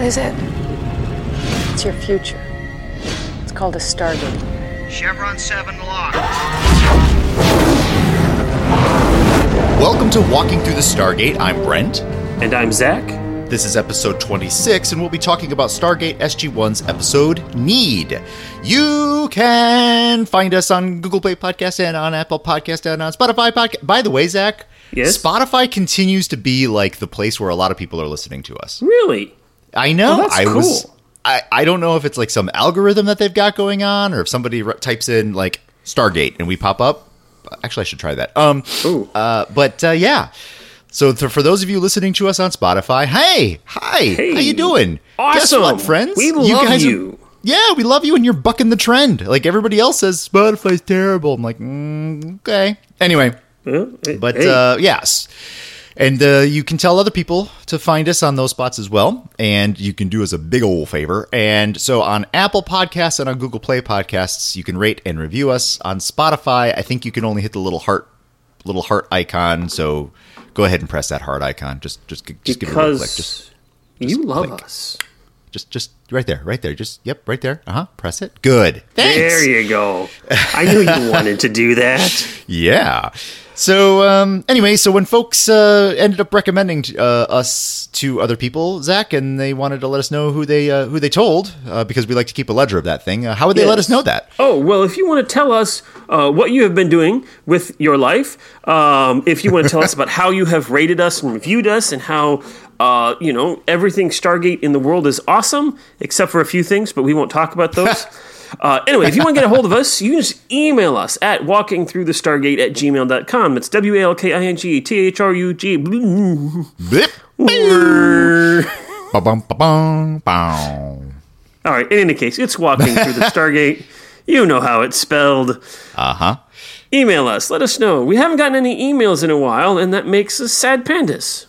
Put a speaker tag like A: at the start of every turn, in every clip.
A: What is it? It's your future. It's called a Stargate.
B: Chevron 7 locked.
C: Welcome to Walking Through the Stargate. I'm Brent.
D: And I'm Zach.
C: This is episode 26, and we'll be talking about Stargate SG1's episode Need. You can find us on Google Play Podcast and on Apple Podcast and on Spotify Podcast. By the way, Zach,
D: Yes?
C: Spotify continues to be like the place where a lot of people are listening to us.
D: Really?
C: I know.
D: That's
C: I was.
D: cool.
C: I, I don't know if it's like some algorithm that they've got going on, or if somebody types in like Stargate and we pop up. Actually, I should try that. Um,
D: Ooh.
C: uh, but uh, yeah. So th- for those of you listening to us on Spotify, hey, hi,
D: Hey.
C: how you doing? Guess
D: Awesome.
C: what, friends?
D: We love
C: are-
D: you.
C: yeah, we love you, and you're bucking the trend. Like everybody else says, Spotify's terrible. I'm like, mm, okay. Anyway,
D: Well,
C: but
D: hey,
C: uh, yes. And uh, you can tell other people to find us on those spots as well. And you can do us a big old favor. And so on Apple Podcasts and on Google Play Podcasts, you can rate and review us. On Spotify, I think you can only hit the little heart little heart icon. So go ahead and press that heart icon. Just just just give it a little click.
D: because
C: Just
D: you love
C: click.
D: us.
C: just just right there, right there. Just yep, right there. Uh huh. Press it. Good. Thanks.
D: There you go. I knew you wanted to do that.
C: Yeah. So um, anyway, so when folks uh, ended up recommending uh, us to other people, Zach, and they wanted to let us know who they uh, who they told, uh, because we like to keep a ledger of that thing. Uh, how would they let us know that?
D: Oh, well, if you want to tell us uh, what you have been doing with your life, um, if you want to tell us about how you have rated us and reviewed us, and how, uh, you know, everything Stargate in the world is awesome, except for a few things, but we won't talk about those. Uh, anyway, if you want to get a hold of us, you can just email us at walkingthroughthestargate at gmail.com. It's W A L K I N G T H R U G.
C: Blip. Ba-bum, ba-bum, bow.
D: All right, in any case, it's walking through the Stargate. You know how it's spelled.
C: Uh huh.
D: Email us. Let us know. We haven't gotten any emails in a while, and that makes us sad pandas.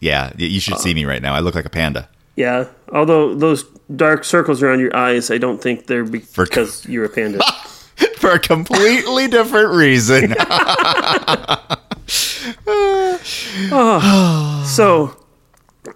C: Yeah, you should see me right now. I look like a panda.
D: Yeah, although those dark circles around your eyes, I don't think they're because you're a panda.
C: For a completely different reason.
D: so,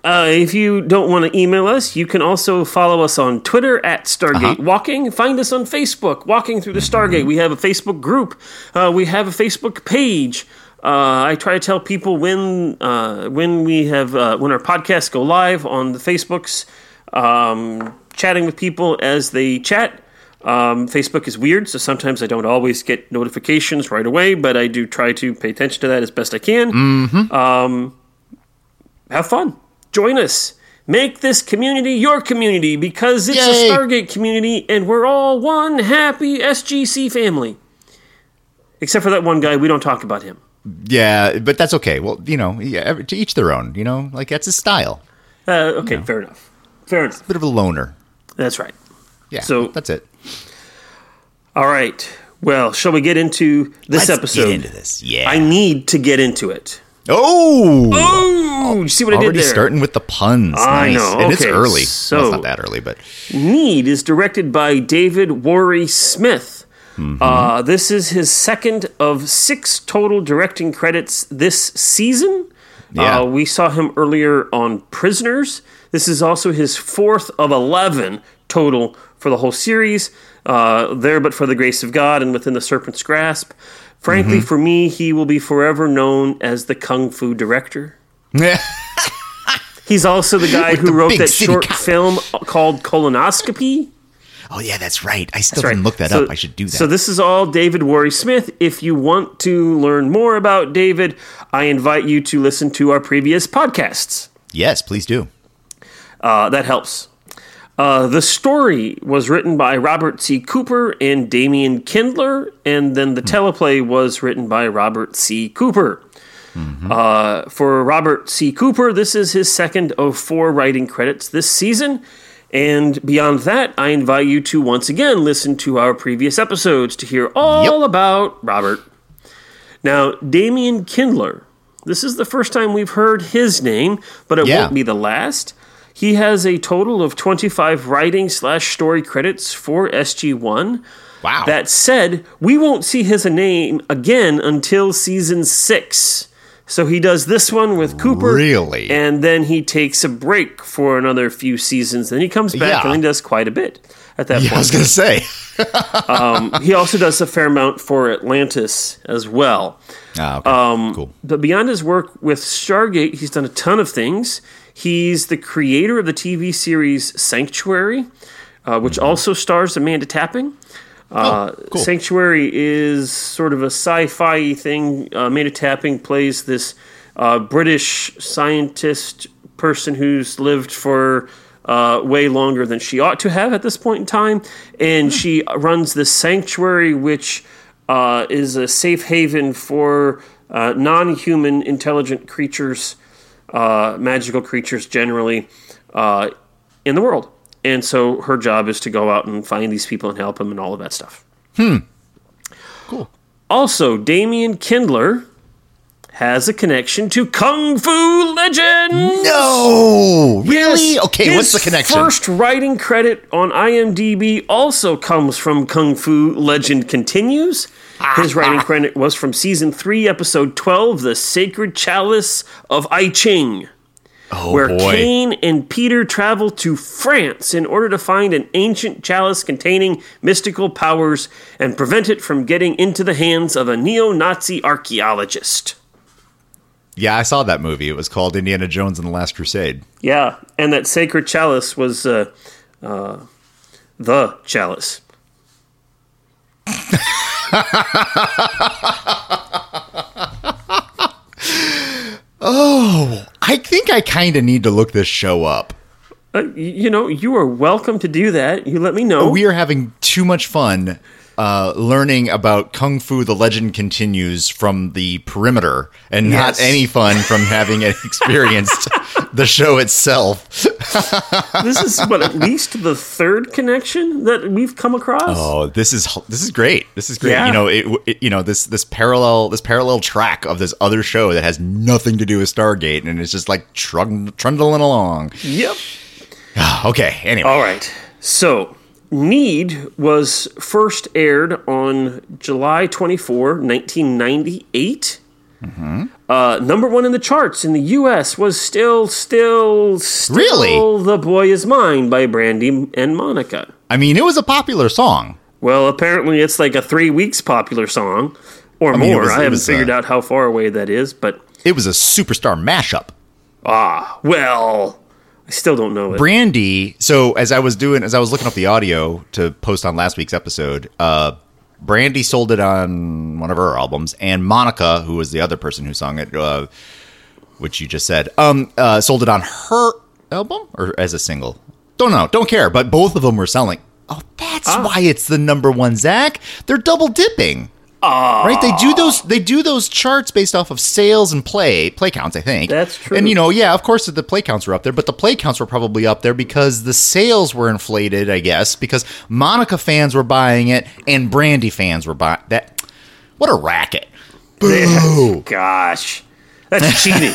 D: uh, if you don't want to email us, you can also follow us on Twitter at Stargate
C: Uh-huh.
D: Walking. Find us on Facebook, Walking Through the Stargate. We have a Facebook group. Uh, we have a Facebook page. Uh, I try to tell people when uh, when we have uh, when our podcasts go live on the Facebooks, um, chatting with people as they chat. Um, Facebook is weird, so sometimes I don't always get notifications right away, but I do try to pay attention to that as best I can um have fun. Join us. Make this community your community because it's
C: Yay.
D: a Stargate community and we're all one happy SGC family. Except for that one guy, we don't talk about him.
C: yeah, but that's okay. Well, you know, yeah, to each their own. You know, like that's his style.
D: Uh, okay, fair enough. Fair enough.
C: Bit of a loner.
D: That's right.
C: Yeah.
D: So-
C: that's it.
D: All right. Well, shall we get into this
C: Let's
D: episode?
C: Get into this. Yeah.
D: I need to get into it.
C: oh.
D: Oh, you see what I did there?
C: Already starting with the puns.
D: I
C: nice.
D: know.
C: And it's
D: Okay,
C: early.
D: so-
C: well, it's not that early, but
D: Need is directed by David Warry-Smith. Uh, this is his second of six total directing credits this season.
C: Yeah.
D: Uh, we saw him earlier on Prisoners. This is also his fourth of 11 total for the whole series. Uh, there, but for the grace of God and within the serpent's grasp. Frankly, for me, he will be forever known as the Kung Fu director. He's also the guy
C: With
D: who
C: the
D: wrote that short
C: cop.
D: film called Colonoscopy.
C: oh yeah, that's right. I still
D: Sorry.
C: didn't look that
D: So-
C: up. I should do that.
D: So this is all David Warry-Smith. If you want to learn more about David, I invite you to listen to our previous podcasts.
C: yes, please do.
D: Uh, that helps. Uh, the story was written by Robert C. Cooper and Damian Kindler, and then the teleplay was written by Robert C. Cooper. Uh, for Robert C. Cooper, this is his second of four writing credits this season. And beyond that, I invite you to once again listen to our previous episodes to hear all
C: Yep.
D: about Robert. Now, Damian Kindler, this is the first time we've heard his name, but it
C: Yeah.
D: won't be the last. He has a total of 25 writing slash story credits for SG1.
C: Wow.
D: That said, we won't see his name again until season six. So he does this one with Cooper.
C: Really?
D: And then he takes a break for another few seasons. Then he comes back
C: Yeah.
D: and he does quite a bit at that
C: Yeah, I was gonna say.
D: he also does a fair amount for Atlantis as well.
C: Ah, okay.
D: Um,
C: cool.
D: But beyond his work with Stargate, he's done a ton of things. He's the creator of the TV series Sanctuary, uh, which also stars Amanda Tapping. Uh,
C: Mm-hmm. Oh, cool.
D: Sanctuary is sort of a sci-fi thing. Uh, Amanda Tapping plays this uh, British scientist person who's lived for uh, way longer than she ought to have at this point in time, and she runs this sanctuary, which uh, is a safe haven for uh, non-human intelligent creatures, uh, magical creatures generally, uh, in the world. And so her job is to go out and find these people and help them and all of that stuff. Hmm.
C: Cool.
D: Also, Damian Kindler has a connection to Kung Fu Legend.
C: No, really?
D: Yes.
C: Okay,
D: His
C: what's the connection?
D: First writing credit on IMDb also comes from Kung Fu Legend Continues. His writing credit was from season three, episode twelve, "The Sacred Chalice of I Ching."
C: oh
D: where
C: boy.
D: Caine and Peter travel to France in order to find an ancient chalice containing mystical powers and prevent it from getting into the hands of a neo Nazi archaeologist.
C: yeah, I saw that movie. It was called Indiana Jones and the Last Crusade.
D: Yeah, and that sacred chalice was uh, uh, the chalice.
C: I think I kind of need to look this show up.
D: Uh, you know, you are welcome to do that. You let me know.
C: We are having too much fun uh, learning about Kung Fu The Legend Continues from the perimeter and
D: Yes.
C: not any fun from having an experienced the show itself.
D: this is what at least the third connection that we've come across.
C: Oh, this is this is great. This is great.
D: Yeah.
C: You know, it, it- you know this this parallel this parallel track of this other show that has nothing to do with Stargate, and it's just like trund- trundling along.
D: Yep.
C: Okay, anyway,
D: All right. So, Need was first aired on July 24, 1998.
C: Mm-hmm.
D: Uh, number one in the charts in the U.S. was still, still, still
C: Really?
D: The Boy Is Mine by Brandy and Monica.
C: I mean, it was a popular song.
D: Well, apparently it's like a three weeks popular song or
C: mean, it
D: more.
C: was-
D: I haven't figured
C: uh,
D: out how far away that is, but
C: It was a superstar mashup.
D: ah, well, I still don't know it.
C: Brandy. So as I was doing, as I was looking up the audio to post on last week's episode, uh, Brandy sold it on one of her albums, and Monica, who was the other person who sung it, uh, which you just said, um, uh, sold it on her album or as a single. Don't know, don't care. But both of them were selling. Oh, that's
D: Ah.
C: why it's the number one. Zach, they're double dipping. Right, they do those. They do those charts based off of sales and play play counts. I think
D: That's true.
C: And you know, yeah, of course, the play counts were up there, but the play counts were probably up there because the sales were inflated. I guess because Monica fans were buying it and Brandy fans were buying that. What a racket! Boo!
D: Gosh, that's cheating.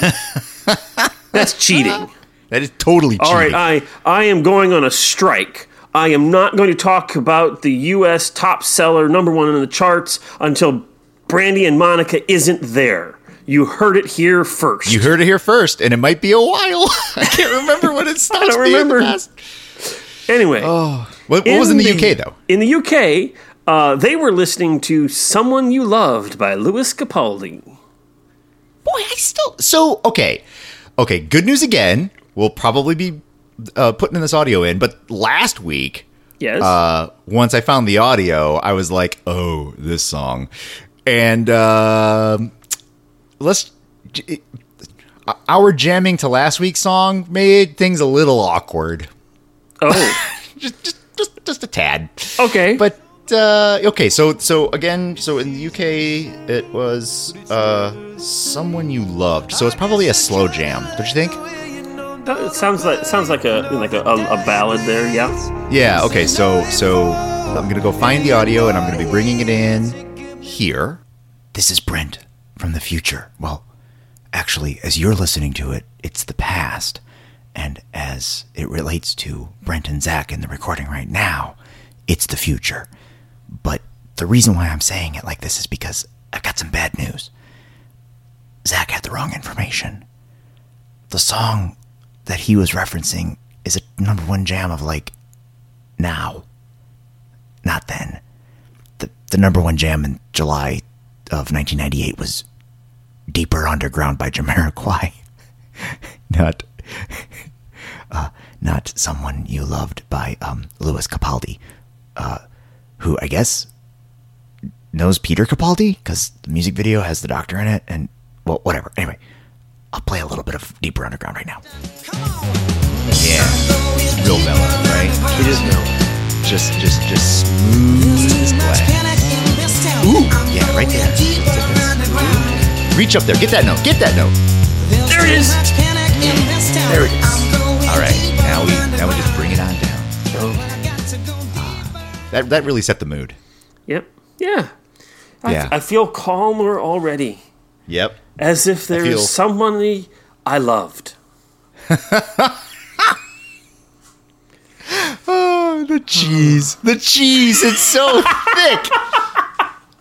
D: that's cheating.
C: That is totally cheating.
D: All right, I I am going on a strike. I am not going to talk about the U.S. top seller, number one in the charts, until Brandy and Monica isn't there. You heard it here first.
C: you heard it here first, and it might be a while. I can't remember what it stopped I don't the
D: remember. anyway,
C: What, what was in the, UK though?
D: In the UK, uh, they were listening to "Someone You Loved" by Lewis Capaldi.
C: Boy, I still so okay. Okay, good news again. We'll probably be uh, putting this audio in, but last week,
D: Yes.
C: uh, once I found the audio, I was like, "Oh, this song," and um let's. j- Our jamming to last week's song made things a little awkward,
D: oh,
C: just just just, just a tad.
D: okay.
C: But uh, okay, so so again, so in the UK it was uh, someone you loved, so it's probably a slow jam, don't you think?
D: That sounds like sounds like a like a, a, a ballad there. Yeah.
C: Yeah. Okay. So so I'm gonna go find the audio and I'm gonna be bringing it in here. This is Brent from the future. Well, actually, as you're listening to it, it's the past, and as it relates to Brent and Zach in the recording right now, it's the future. But the reason why I'm saying it like this is because I've got some bad news. Zach had the wrong information. The song that he was referencing is a number one jam of like now, not then. The, the number one jam in July of 1998 was Deeper Underground by Jamiroquai. not, uh, not Someone You Loved by um, Lewis Capaldi, uh, who I guess knows Peter Capaldi because the music video has the doctor in it, and well, whatever. Anyway, I'll play a little bit of Deeper Underground right now. Yeah, it's real mellow, right?
D: It is now.
C: Just, just, just smooth as glass. Ooh, yeah, right there. Reach up there, get that note, get that note.
D: There it is.
C: There it is. All right, now we, now we just bring it on down. Uh, that, that really set the mood.
D: Yep. Yeah. I,
C: Yeah.
D: I feel calmer already,
C: Yep.
D: as if there is somebody I loved.
C: Oh, the cheese, the cheese, it's so thick.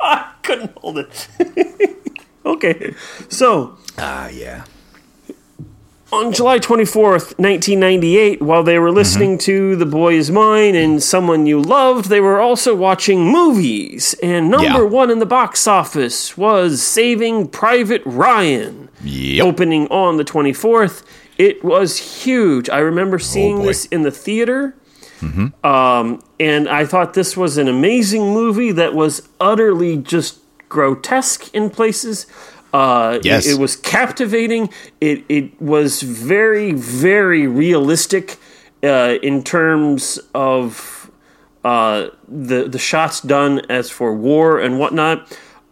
D: I couldn't hold it. okay. So,
C: Ah, yeah.
D: On July 24th, 1998, while they were listening to The Boy Is Mine and Someone You Loved, they were also watching movies. And number
C: Yeah.
D: one in the box office was Saving Private Ryan.
C: Yep.
D: Opening on the 24th. It was huge. I remember seeing
C: boy.
D: this in the theater. Um, and I thought this was an amazing movie that was utterly just grotesque in places. Uh, it-
C: Yes.
D: it, was captivating. It it was very very realistic uh, in terms of uh, the the shots done as for war and whatnot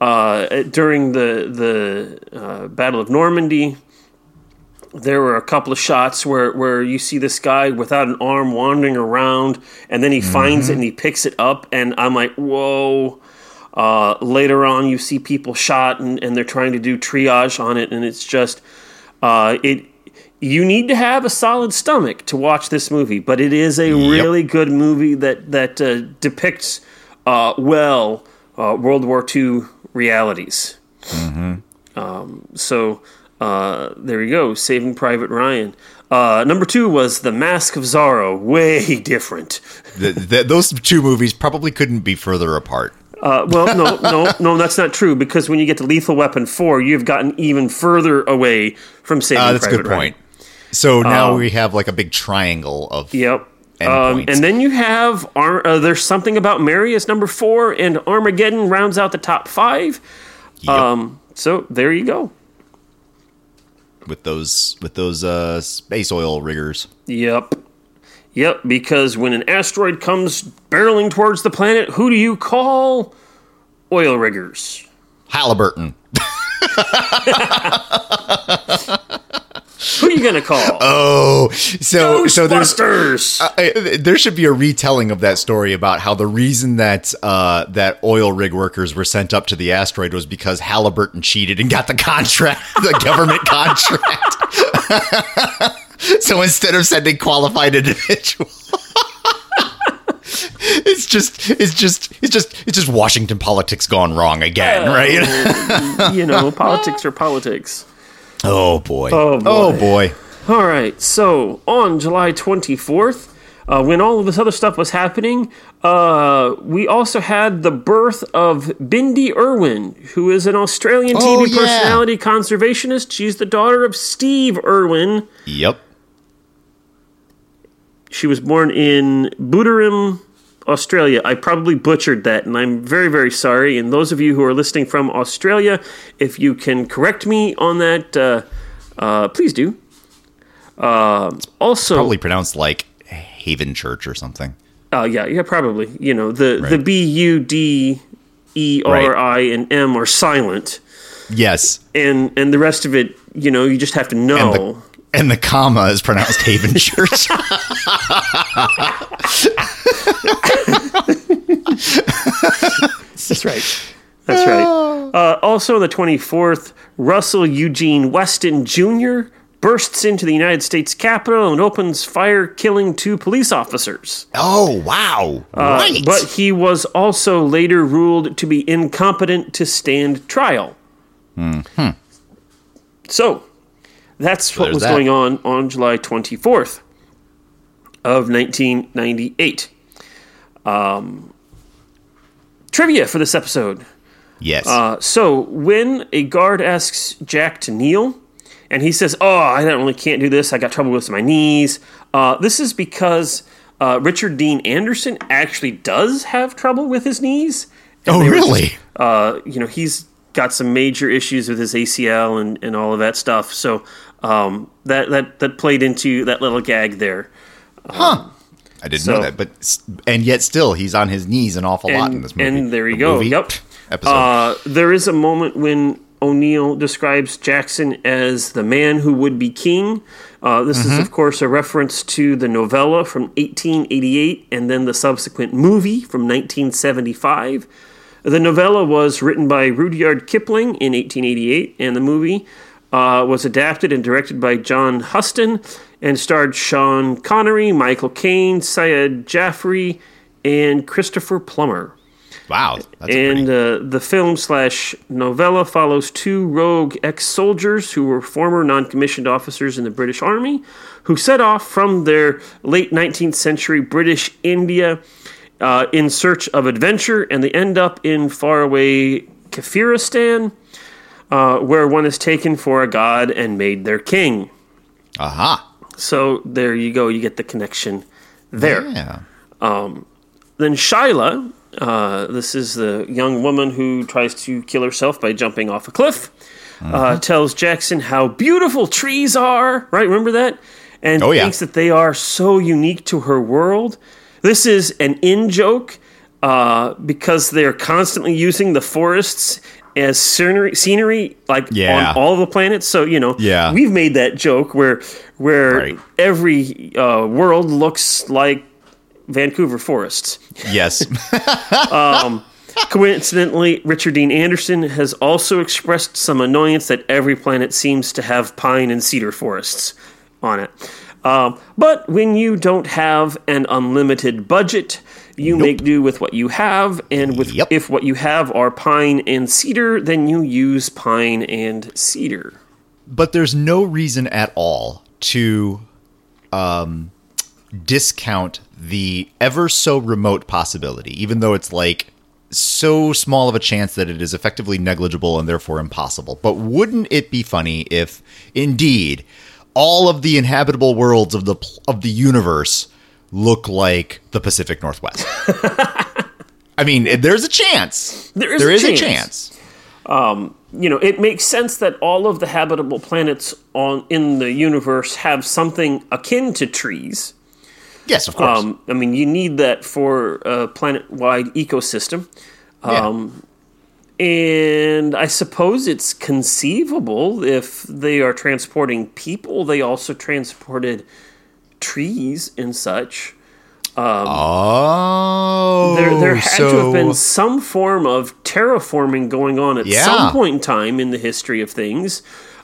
D: uh, during the the uh, Battle of Normandy there were a couple of shots where, where you see this guy without an arm wandering around and then he finds it and he picks it up and i'm like whoa uh, later on you see people shot and, and they're trying to do triage on it and it's just uh, it you need to have a solid stomach to watch this movie but it is a really good movie that that uh, depicts uh, well uh, world war ii realities so uh, there you go, Saving Private Ryan. Uh, number two was The Mask of Zorro. Way different.
C: The, the, those two movies probably couldn't be further apart.
D: Uh, well, no, no, no, that's not true because when you get to Lethal Weapon four, you've gotten even further away from Saving
C: Uh, that's a good
D: Ryan.
C: point. So now we have like a big triangle of
D: Yep. Um, and then you have Ar- uh, there's something about Mary as number four, and Armageddon rounds out the top five.
C: Yep.
D: Um, so there you go.
C: with those with those uh, space oil riggers.
D: Yep. Yep, because when an asteroid comes barreling towards the planet, who do you call? Oil riggers.
C: Halliburton.
D: Who are you going to call?
C: Oh, so so there's
D: Ghostbusters.
C: I, there should be a retelling of that story about how the reason that uh, that oil rig workers were sent up to the asteroid was because Halliburton cheated and got the contract, the government contract. so instead of sending qualified individuals. It's just, it's just, it's just, it's just Washington politics gone wrong again, right?
D: you know, politics are politics.
C: Oh boy!
D: Oh, boy.
C: Oh boy!
D: All right, so on July 24th, uh, when all of this other stuff was happening, uh, we also had the birth of Bindi Irwin, who is an Australian TV
C: Oh, yeah.
D: personality conservationist. She's the daughter of Steve Irwin.
C: Yep.
D: She was born in Booterham, Australia. I probably butchered that, and I'm very, very sorry. And those of you who are listening from Australia, if you can correct me on that, uh, uh, please do. Uh, also,
C: Probably pronounced like Haven Church or something.
D: uh, yeah, yeah, probably. You know, the the B U D E R I and M are silent,
C: Yes.
D: and and the rest of it, you know, you just have to know.
C: And the, comma is pronounced Haven Church.
D: That's right. That's right. Uh, also, the 24th, Russell Eugene Weston Jr. bursts into the United States Capitol and opens fire, killing two police officers.
C: oh wow!
D: Uh,
C: right.
D: But he was also later ruled to be incompetent to stand trial. hmm So that's what
C: there's
D: was
C: that.
D: going on on July 24th of 1998. Um, trivia for this episode.
C: Yes.
D: Uh, so when a guard asks Jack to kneel, and he says, "Oh, I don't really can't do this. I got trouble with my knees." Uh, this is because uh, Richard Dean Anderson actually does have trouble with his knees. And
C: oh,
D: were just-
C: really?
D: uh, you know, he's got some major issues with his ACL and, and all of that stuff. So um, that that that played into that little gag there. Huh.
C: I didn't
D: so-
C: know that, but and yet still, he's on his knees an awful lot in
D: And,
C: this movie.
D: and there you
C: The
D: go.
C: movie
D: Yep.
C: Episode.
D: Uh, there is a moment when O'Neill describes Jackson as the man who would be king. Uh, this
C: Mm-hmm.
D: is, of course, a reference to the novella from 1888 and then the subsequent movie from 1975. The novella was written by Rudyard Kipling in 1888, and the movie uh, was adapted and directed by John Huston and starred Sean Connery, Michael Caine, Saeed Jaffrey, and Christopher Plummer.
C: wow. That's
D: And uh, the film slash novella follows two rogue ex soldiers who were former non commissioned officers in the British Army who set off from their late 19th century British India uh, in search of adventure, and they end up in faraway Kafiristan, uh, where one is taken for a god and made their king.
C: aha.
D: So there you go, you get the connection there.
C: Yeah.
D: Then Shyla, uh, this is the young woman who tries to kill herself by jumping off a cliff, uh, tells Jackson how beautiful trees are. Right? Remember that? And
C: Oh, yeah.
D: thinks that they are so unique to her world. This is an in joke uh, because they're constantly using the forests as scenery, scenery like
C: Yeah.
D: on all the planets. So you know,
C: Yeah.
D: we've made that joke where where
C: Right.
D: every uh, world looks like Vancouver forests.
C: Yes.
D: Coincidentally, Richard Dean Anderson has also expressed some annoyance that every planet seems to have pine and cedar forests on it. Um, but when you don't have an unlimited budget, you make do with what you have, and with
C: Yep.
D: if what you have are pine and cedar, then you use pine and cedar.
C: but there's no reason at all to um, discount the ever so remote possibility, even though it's like so small of a chance that it is effectively negligible and therefore impossible. But wouldn't it be funny if, indeed, all of the inhabitable worlds of the of the universe look like the Pacific Northwest? I mean, there's a chance.
D: There is
C: there
D: a
C: is
D: chance.
C: a chance.
D: you know, it makes sense that all of the habitable planets on in the universe have something akin to trees.
C: Yes, of course.
D: Um, I mean, you need that for a planet-wide ecosystem,
C: Yeah.
D: um, and I suppose it's conceivable if they are transporting people, they also transported trees and such.
C: oh,
D: There, there had to have been some form of terraforming going on at
C: Yeah.
D: some point in time in the history of things.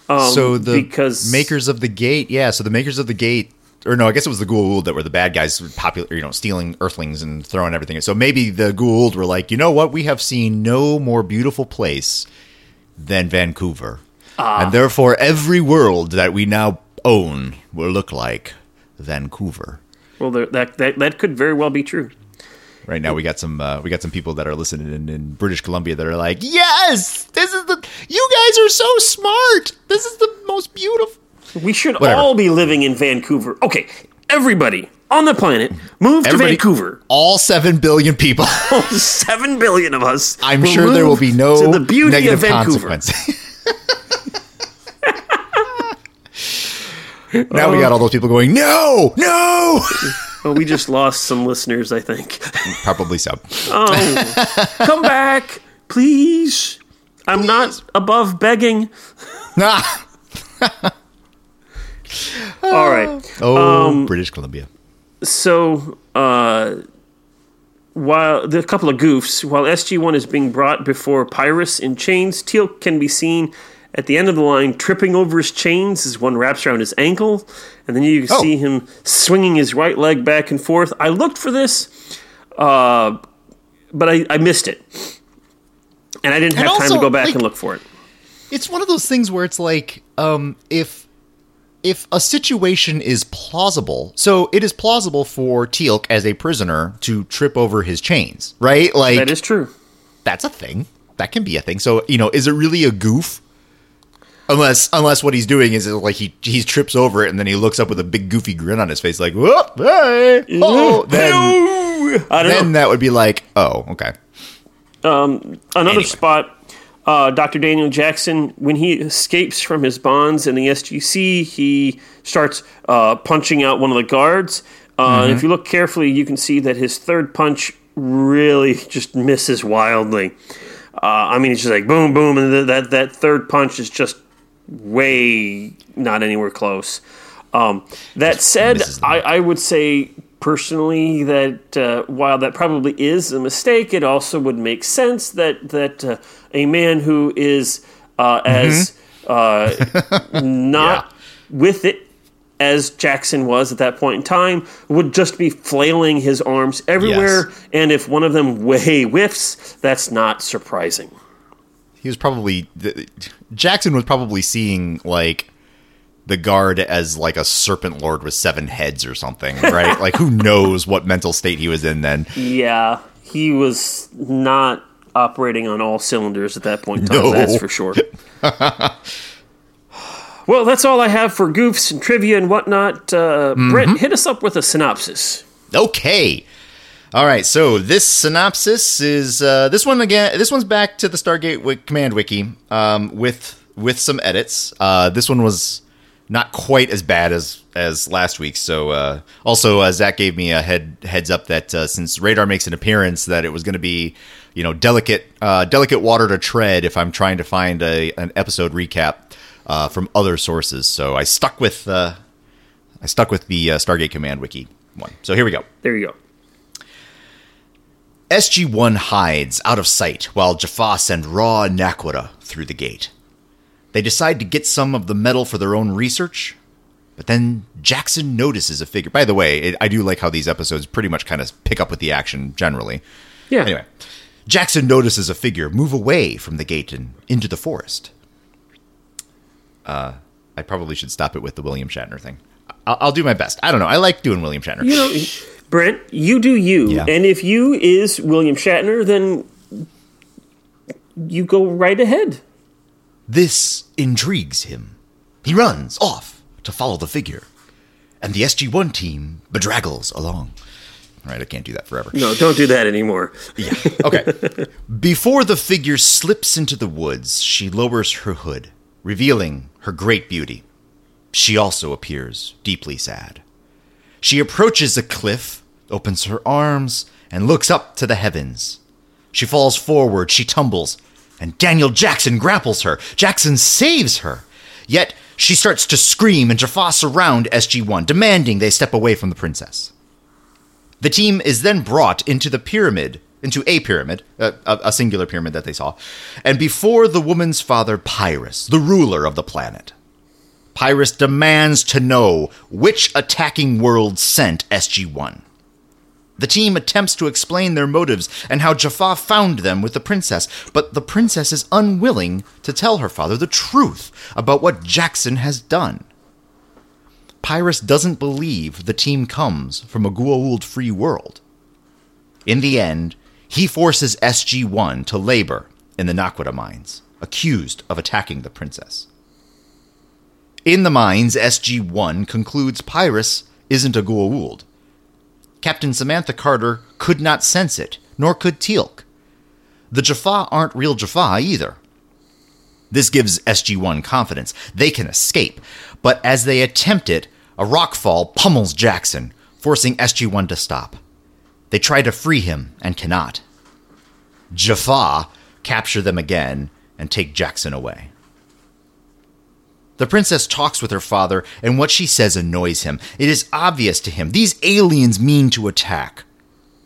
D: Um,
C: so the
D: because
C: makers of the gate, yeah. So the makers of the gate, or no, I guess it was the Goa'uld that were the bad guys, popular, you know, stealing Earthlings and throwing everything. So maybe the Goa'uld were like, you know what? We have seen no more beautiful place than Vancouver,
D: Ah.
C: and therefore every world that we now own will look like Vancouver.
D: well, there, that, that that could very well be true.
C: Right now, we got some uh, we got some people that are listening in, in British Columbia that are like, "Yes, this is the you guys are so smart. This is the most beautiful."
D: We should
C: Whatever.
D: all be living in Vancouver. Okay, everybody on the planet, move
C: Everybody-
D: to Vancouver.
C: All seven billion people.
D: Seven billion of us.
C: I'm sure there will be no
D: to the beauty
C: negative
D: of Vancouver.
C: consequence. now we got all those people going, "No, no."
D: Well, we just lost some listeners, I think.
C: Probably so.
D: Oh, come back, please. I'm not above begging.
C: Ah.
D: All right.
C: Oh,
D: Um,
C: British Columbia.
D: So, uh, while the couple of goofs, while SG1 is being brought before Pyrrhus in chains, Teal'c can be seen at the end of the line tripping over his chains as one wraps around his ankle, and then you can
C: Oh.
D: see him swinging his right leg back and forth. I looked for this, uh, but I, I missed it, and I didn't have time to go back
C: like-
D: and look for it.
C: it's one of those things where it's like um if if a situation is plausible so it is plausible for teal'c as a prisoner to trip over his chains right like
D: That is true.
C: that's a thing that can be a thing so you know is it really a goof unless unless what he's doing is like he he trips over it and then he looks up with a big goofy grin on his face like whoop hey oh then
D: I don't
C: then
D: know.
C: that would be like oh okay
D: Another
C: Anyway.
D: spot. Uh, Dr. Daniel Jackson, when he escapes from his bonds in the SGC, he starts uh, punching out one of the guards. Uh, and If you look carefully, you can see that his third punch really just misses wildly. Uh, I mean, it's just like boom, boom, and th- that that third punch is just way not anywhere close. Um, that said. I, I would say personally that uh, while that probably is a mistake, it also would make sense that that uh, a man who is uh, as uh, not with it as Jackson was at that point in time would just be flailing his arms everywhere, and if one of them way whiffs, that's not surprising.
C: He was probably Jackson was probably seeing like the guard as like a serpent lord with seven heads or something, right? like who knows what mental state he was in then.
D: Yeah, he was not operating on all cylinders at that point in time.
C: No.
D: That's for sure. well, that's all I have for goofs and trivia and whatnot. Uh,
C: Mm-hmm.
D: Brent, hit us up with a synopsis.
C: Okay. All right, so this synopsis is uh, this one again. This one's back to the Stargate wi- command wiki um, with with some edits. Uh, this one was not quite as bad as as last week. So uh, also, uh, Zach gave me a head heads up that uh, since Radar makes an appearance, that it was going to be you know delicate uh, delicate water to tread if I'm trying to find a an episode recap uh, from other sources. So I stuck with uh, I stuck with the Stargate command wiki one. So here we go.
D: There you go.
C: SG-1 hides out of sight while Jaffa send Raw and Naquadah through the gate. They decide to get some of the metal for their own research, but then Jackson notices a figure. By the way, it, I do like how these episodes pretty much kind of pick up with the action generally.
D: Yeah.
C: Anyway, Jackson notices a figure move away from the gate and into the forest. Uh, I probably should stop it with the William Shatner thing. I'll, I'll do my best. I don't know. I like doing William Shatner.
D: You know, Brent, you do you.
C: Yeah.
D: And if you is William Shatner, then you go right ahead.
C: This intrigues him. He runs off to follow the figure, and the SG1 team bedraggles along. All right, I can't do that forever.
D: No, don't do that anymore.
C: Yeah. Okay. Before the figure slips into the woods, she lowers her hood, revealing her great beauty. She also appears deeply sad. She approaches a cliff, opens her arms, and looks up to the heavens. She falls forward, she tumbles, and Daniel Jackson grapples her. Jackson saves her. Yet she starts to scream, and Jaffa surround SG1, demanding they step away from the princess. The team is then brought into the pyramid, into a pyramid, a, a, a singular pyramid that they saw, and before the woman's father, Pyrrhus, the ruler of the planet. Pyrrhus demands to know which attacking world sent SG 1. The team attempts to explain their motives and how Jaffa found them with the princess, but the princess is unwilling to tell her father the truth about what Jackson has done. Pyrrhus doesn't believe the team comes from a Goa'uld free world. In the end, he forces SG 1 to labor in the Naquadah mines, accused of attacking the princess. In the mines, SG 1 concludes Pyrrhus isn't a Goa'uld. Captain Samantha Carter could not sense it, nor could Teal'c. The Jaffa aren't real Jaffa either. This gives SG1 confidence. They can escape, but as they attempt it, a rockfall pummels Jackson, forcing SG1 to stop. They try to free him and cannot. Jaffa capture them again and take Jackson away. The princess talks with her father, and what she says annoys him. It is obvious to him these aliens mean to attack.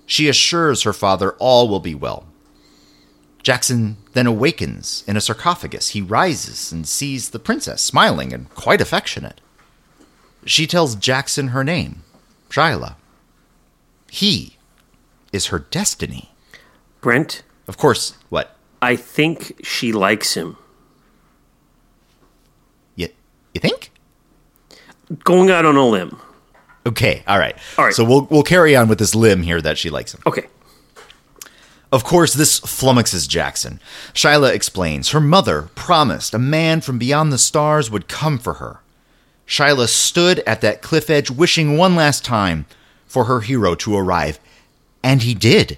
C: She assures her father all will be well. Jackson then awakens in a sarcophagus. He rises and sees the princess, smiling and quite affectionate. She tells Jackson her name, Shyla. He is her destiny.
D: Brent,
C: Of course, what?
D: I think she likes him.
C: You think?
D: Going out on a limb.
C: Okay, all right.
D: All right.
C: So we'll we'll carry on with this limb here that she likes him.
D: Okay.
C: Of course, this flummoxes Jackson. Shyla explains her mother promised a man from beyond the stars would come for her. Shyla stood at that cliff edge wishing one last time for her hero to arrive, and he did.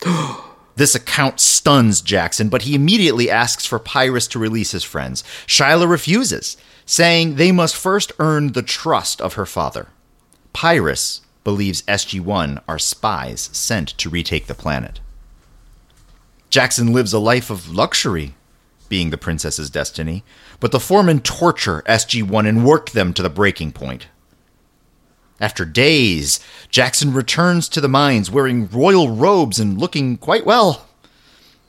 C: this account stuns Jackson, but he immediately asks for Pyrus to release his friends. Shyla refuses, saying they must first earn the trust of her father. Pyrus believes SG 1 are spies sent to retake the planet. Jackson lives a life of luxury, being the princess's destiny, but the foremen torture SG 1 and work them to the breaking point. After days, Jackson returns to the mines wearing royal robes and looking quite well.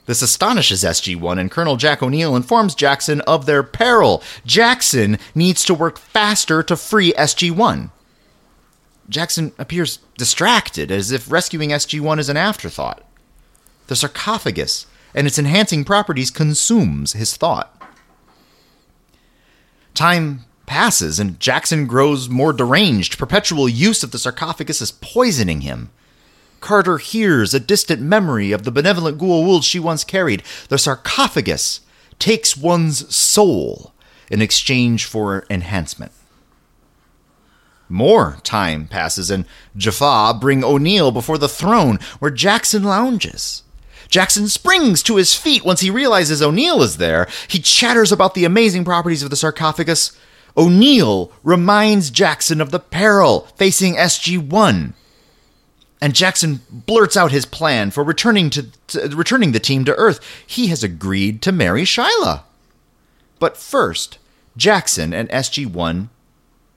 C: This astonishes SG 1, and Colonel Jack O'Neill informs Jackson of their peril. Jackson needs to work faster to free SG 1. Jackson appears distracted, as if rescuing SG 1 is an afterthought. The sarcophagus and its enhancing properties consumes his thought. Time passes and Jackson grows more deranged. Perpetual use of the sarcophagus is poisoning him. Carter hears a distant memory of the benevolent Goa'uld she once carried. The sarcophagus takes one's soul in exchange for enhancement. More time passes, and Jaffa bring O'Neill before the throne, where Jackson lounges. Jackson springs to his feet once he realizes O'Neill is there. He chatters about the amazing properties of the sarcophagus. O'Neill reminds Jackson of the peril facing SG 1. And Jackson blurts out his plan for returning to, to, returning the team to Earth. He has agreed to marry Shyla. But first, Jackson and SG1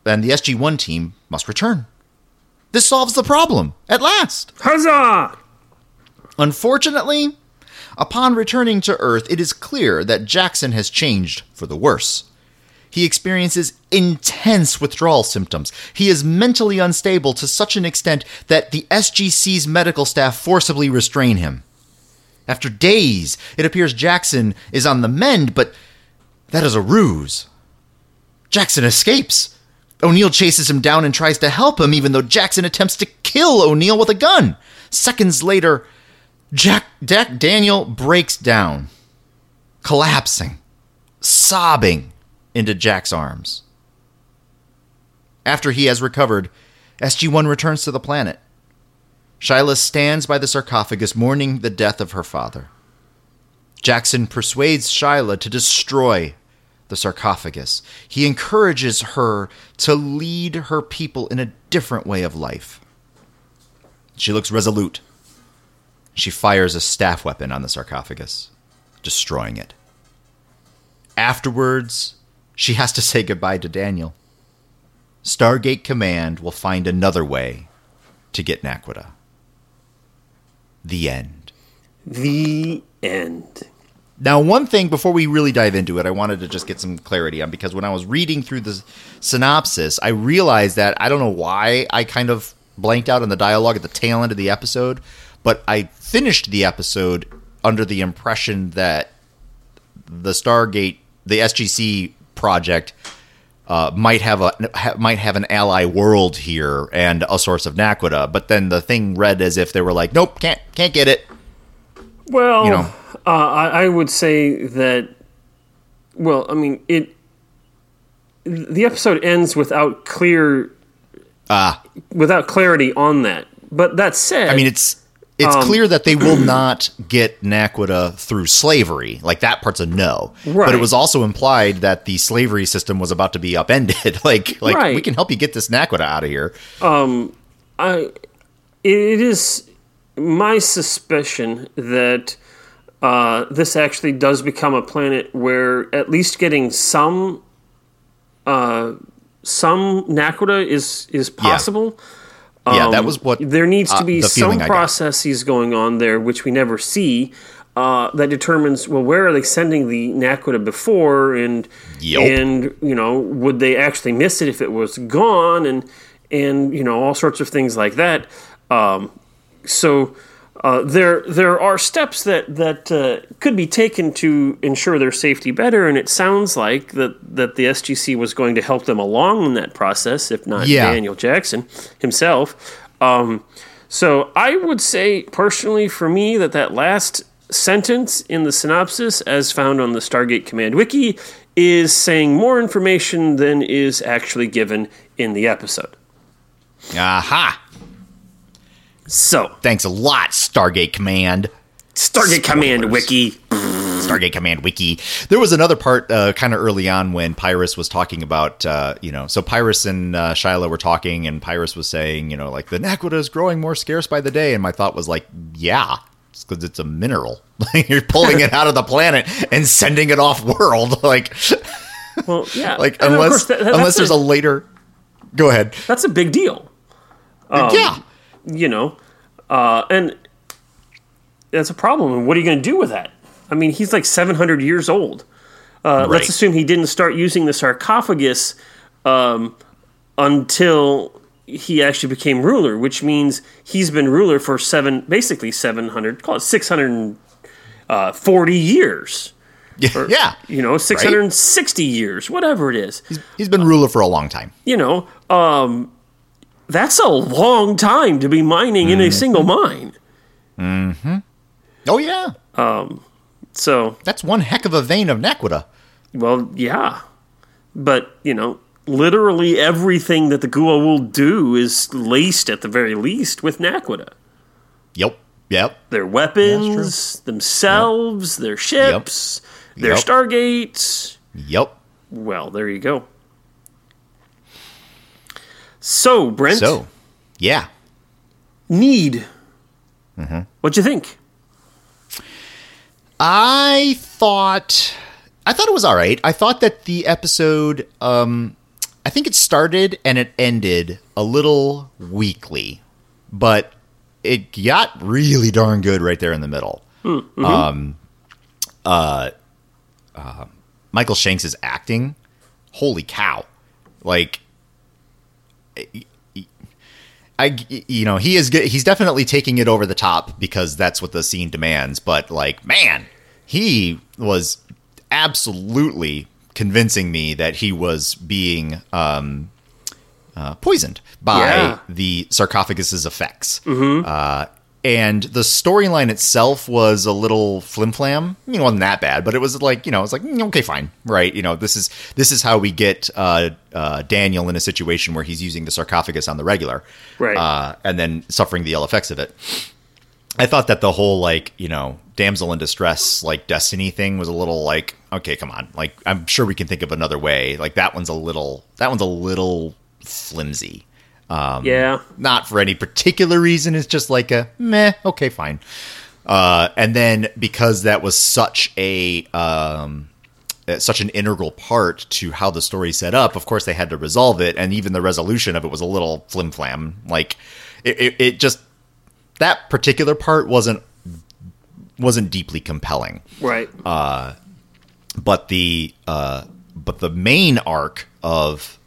C: and the SG1 team must return. This solves the problem at last.
D: Huzzah!
C: Unfortunately, upon returning to Earth, it is clear that Jackson has changed for the worse. He experiences intense withdrawal symptoms. He is mentally unstable to such an extent that the SGC's medical staff forcibly restrain him. After days, it appears Jackson is on the mend, but that is a ruse. Jackson escapes. O'Neill chases him down and tries to help him, even though Jackson attempts to kill O'Neill with a gun. Seconds later, Jack, Jack Daniel breaks down, collapsing, sobbing into Jack's arms. After he has recovered, SG 1 returns to the planet. Shyla stands by the sarcophagus mourning the death of her father. Jackson persuades Shyla to destroy the sarcophagus. He encourages her to lead her people in a different way of life. She looks resolute. She fires a staff weapon on the sarcophagus, destroying it. Afterwards, she has to say goodbye to Daniel. Stargate Command will find another way to get Naquadah. The end.
D: The end.
C: Now, one thing before we really dive into it, I wanted to just get some clarity on because when I was reading through the synopsis, I realized that I don't know why I kind of blanked out on the dialogue at the tail end of the episode, but I finished the episode under the impression that the Stargate, the SGC project, uh, might have a ha, might have an ally world here and a source of Naquadah, but then the thing read as if they were like, nope, can't can't get it.
D: Well,
C: You know.
D: uh, I, I would say that. Well, I mean it. The episode ends without clear,
C: Ah,
D: without clarity on that. But that said,
C: I mean, it's it's clear that they will not get Naquadah through slavery. Like that part's a no. But it was also implied that the slavery system was about to be upended. like like
D: Right.
C: we can help you get this Naquadah out of here.
D: I it is my suspicion that uh, this actually does become a planet where at least getting some uh, some Naquita is is possible.
C: yeah, that was what
D: Um, There needs
C: uh,
D: to be
C: the
D: some
C: feeling I got.
D: processes going on there, which we never see. Uh, that determines well where are they sending the Naquadah before and
C: Yup.
D: and you know would they actually miss it if it was gone and and you know all sorts of things like that. Um, so uh, there there are steps that that uh, could be taken to ensure their safety better, and it sounds like that that the SGC was going to help them along in that process, if not
C: Yeah.
D: Daniel Jackson himself. Um, so I would say personally, for me, that that last sentence in the synopsis, as found on the Stargate Command Wiki, is saying more information than is actually given in the episode.
C: Aha!
D: So
C: Thanks a lot, Stargate Command.
D: Stargate Command Wiki.
C: Stargate Command Wiki. There was another part uh, kind of early on when Pyrus was talking about, uh, you know, so Pyrus and uh, Shyla were talking, and Pyrus was saying, you know, like the Naquadah is growing more scarce by the day. And my thought was like, yeah, because it's a mineral. You're pulling it out of the planet and sending it off world. like,
D: Well, yeah.
C: like
D: And
C: unless
D: that-
C: unless there's a later. Go ahead.
D: that's a big deal. Um,
C: yeah.
D: You know, uh, and that's a problem. And what are you going to do with that? I mean, he's like 700 years old. Uh,
C: Right.
D: Let's assume he didn't start using the sarcophagus um, until he actually became ruler, which means he's been ruler for seven, basically 700, call it 640 years.
C: yeah.
D: You know, 660 years, whatever it is.
C: He's been ruler for a long time.
D: you know, um, that's a long time to be mining in a single mine. Hmm.
C: Oh, yeah. Um.
D: So,
C: That's one heck of a vein of Naquadah.
D: well, yeah. But, you know, literally everything that the Goa'uld do is laced at the very least with Naquadah.
C: Yep. Yep.
D: Their weapons, themselves, their ships, their
C: Yep.
D: stargates.
C: Yep.
D: Well, there you go. So, Brent,
C: So, yeah.
D: need.
C: Mm-hmm.
D: What'd you think?
C: I thought I thought it was all right. I thought that the episode um I think it started and it ended a little weakly, but it got really darn good right there in the middle. Um uh, uh Michael Shanks' is acting, holy cow. Like I, you know, he is he's definitely taking it over the top because that's what the scene demands. But like, man, he was absolutely convincing me that he was being um, uh, poisoned by
D: Yeah.
C: the sarcophagus's effects. Uh, and the storyline itself was a little flim flam. You know, wasn't that bad, but it was like you know, it's like mm, okay, fine, right? You know, this is this is how we get uh, uh, Daniel in a situation where he's using the sarcophagus on the regular,
D: Right.
C: Uh, and then suffering the ill effects of it. I thought that the whole like you know damsel in distress like destiny thing was a little like okay, come on, like I'm sure we can think of another way. Like that one's a little that one's a little flimsy. Um,
D: Yeah.
C: not for any particular reason. It's just like a meh. Okay, fine. Uh, and then because that was such a um, uh, such an integral part to how the story set up, of course they had to resolve it, and even the resolution of it was a little flim flam. Like it, it, it just that particular part wasn't wasn't deeply compelling
D: Right.
C: Uh, but the uh, but the main arc of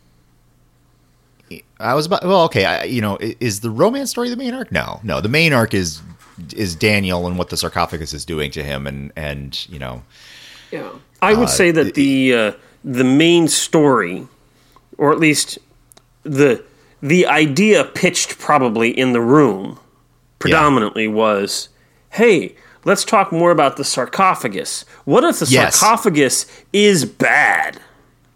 C: I was about well okay I, you know is the romance story the main arc no no the main arc is is Daniel and what the sarcophagus is doing to him and and you know
D: Yeah, I would say that the uh, the main story, or at least the the idea pitched probably in the room, predominantly was, "Hey, let's talk more about the sarcophagus. What if the
C: Yes.
D: sarcophagus is bad?"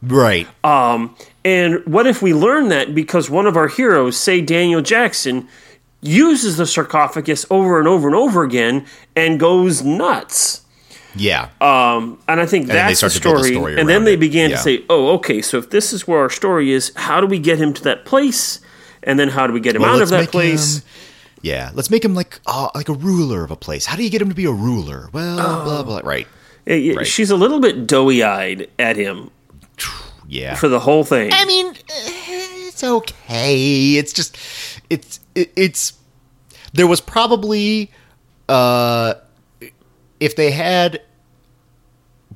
C: right
D: Um, and what if we learn that because one of our heroes, say Daniel Jackson, uses the sarcophagus over and over and over again and goes nuts?
C: yeah
D: Um, and I think
C: they
D: that's the story.
C: story
D: and then they
C: it.
D: began
C: Yeah.
D: to say, "Oh, okay. So if this is where our story is, how do we get him to that place? And then how do we get him
C: Well,
D: out of that place?"
C: him- yeah let's make him like uh, like a ruler of a place how do you get him to be a ruler well
D: Oh.
C: blah blah right
D: Eh,
C: Right.
D: She's a little bit doughy-eyed at him
C: yeah
D: for the whole thing.
C: I mean, eh, it's okay. It's just, it's, it, it's. There was probably, uh, if they had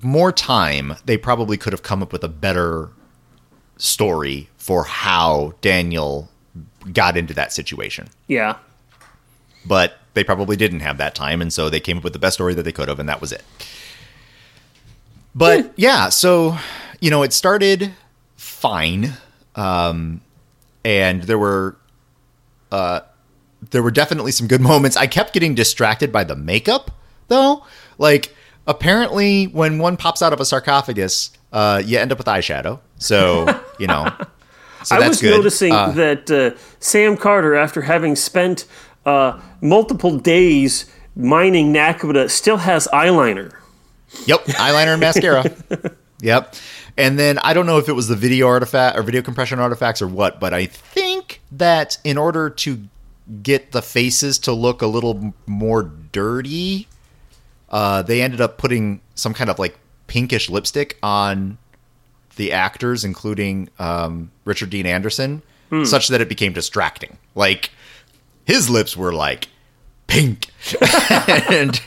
C: more time, they probably could have come up with a better story for how Daniel got into that situation.
D: yeah,
C: But they probably didn't have that time, and so they came up with the best story that they could have, and that was it. But yeah, so you know, it started fine, um, and there were uh, there were definitely some good moments. I kept getting distracted by the makeup, though. Like apparently, when one pops out of a sarcophagus, uh, you end up with eyeshadow. So you know. So
D: I was
C: good.
D: noticing
C: Uh,
D: that uh, Sam Carter, after having spent uh, multiple days mining Naquadah, still has eyeliner.
C: Yep, eyeliner and mascara. Yep. And then I don't know if it was the video artifact or video compression artifacts or what, but I think that in order to get the faces to look a little more dirty, uh, they ended up putting some kind of like pinkish lipstick on the actors, including um, Richard Dean Anderson, such that it became distracting. Like his lips were like pink, and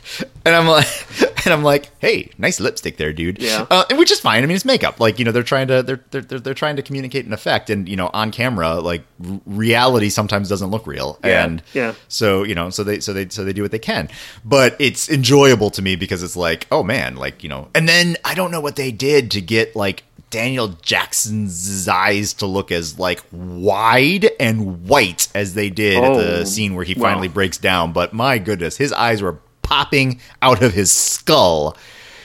C: and I'm like, and I'm like, hey, nice lipstick there, dude.
D: Yeah.
C: uh, and which is fine. I mean, it's makeup. Like you know, they're trying to they're they're they're, trying to communicate an effect, and you know, on camera, like r- reality sometimes doesn't look real,
D: Yeah,
C: and
D: yeah.
C: so you know, so they so they so they do what they can, but it's enjoyable to me because it's like, oh man, like you know, and then I don't know what they did to get like Daniel Jackson's eyes to look as like wide and white as they did at
D: Oh,
C: the scene where he
D: wow.
C: finally breaks down. But my goodness, his eyes were popping out of his skull.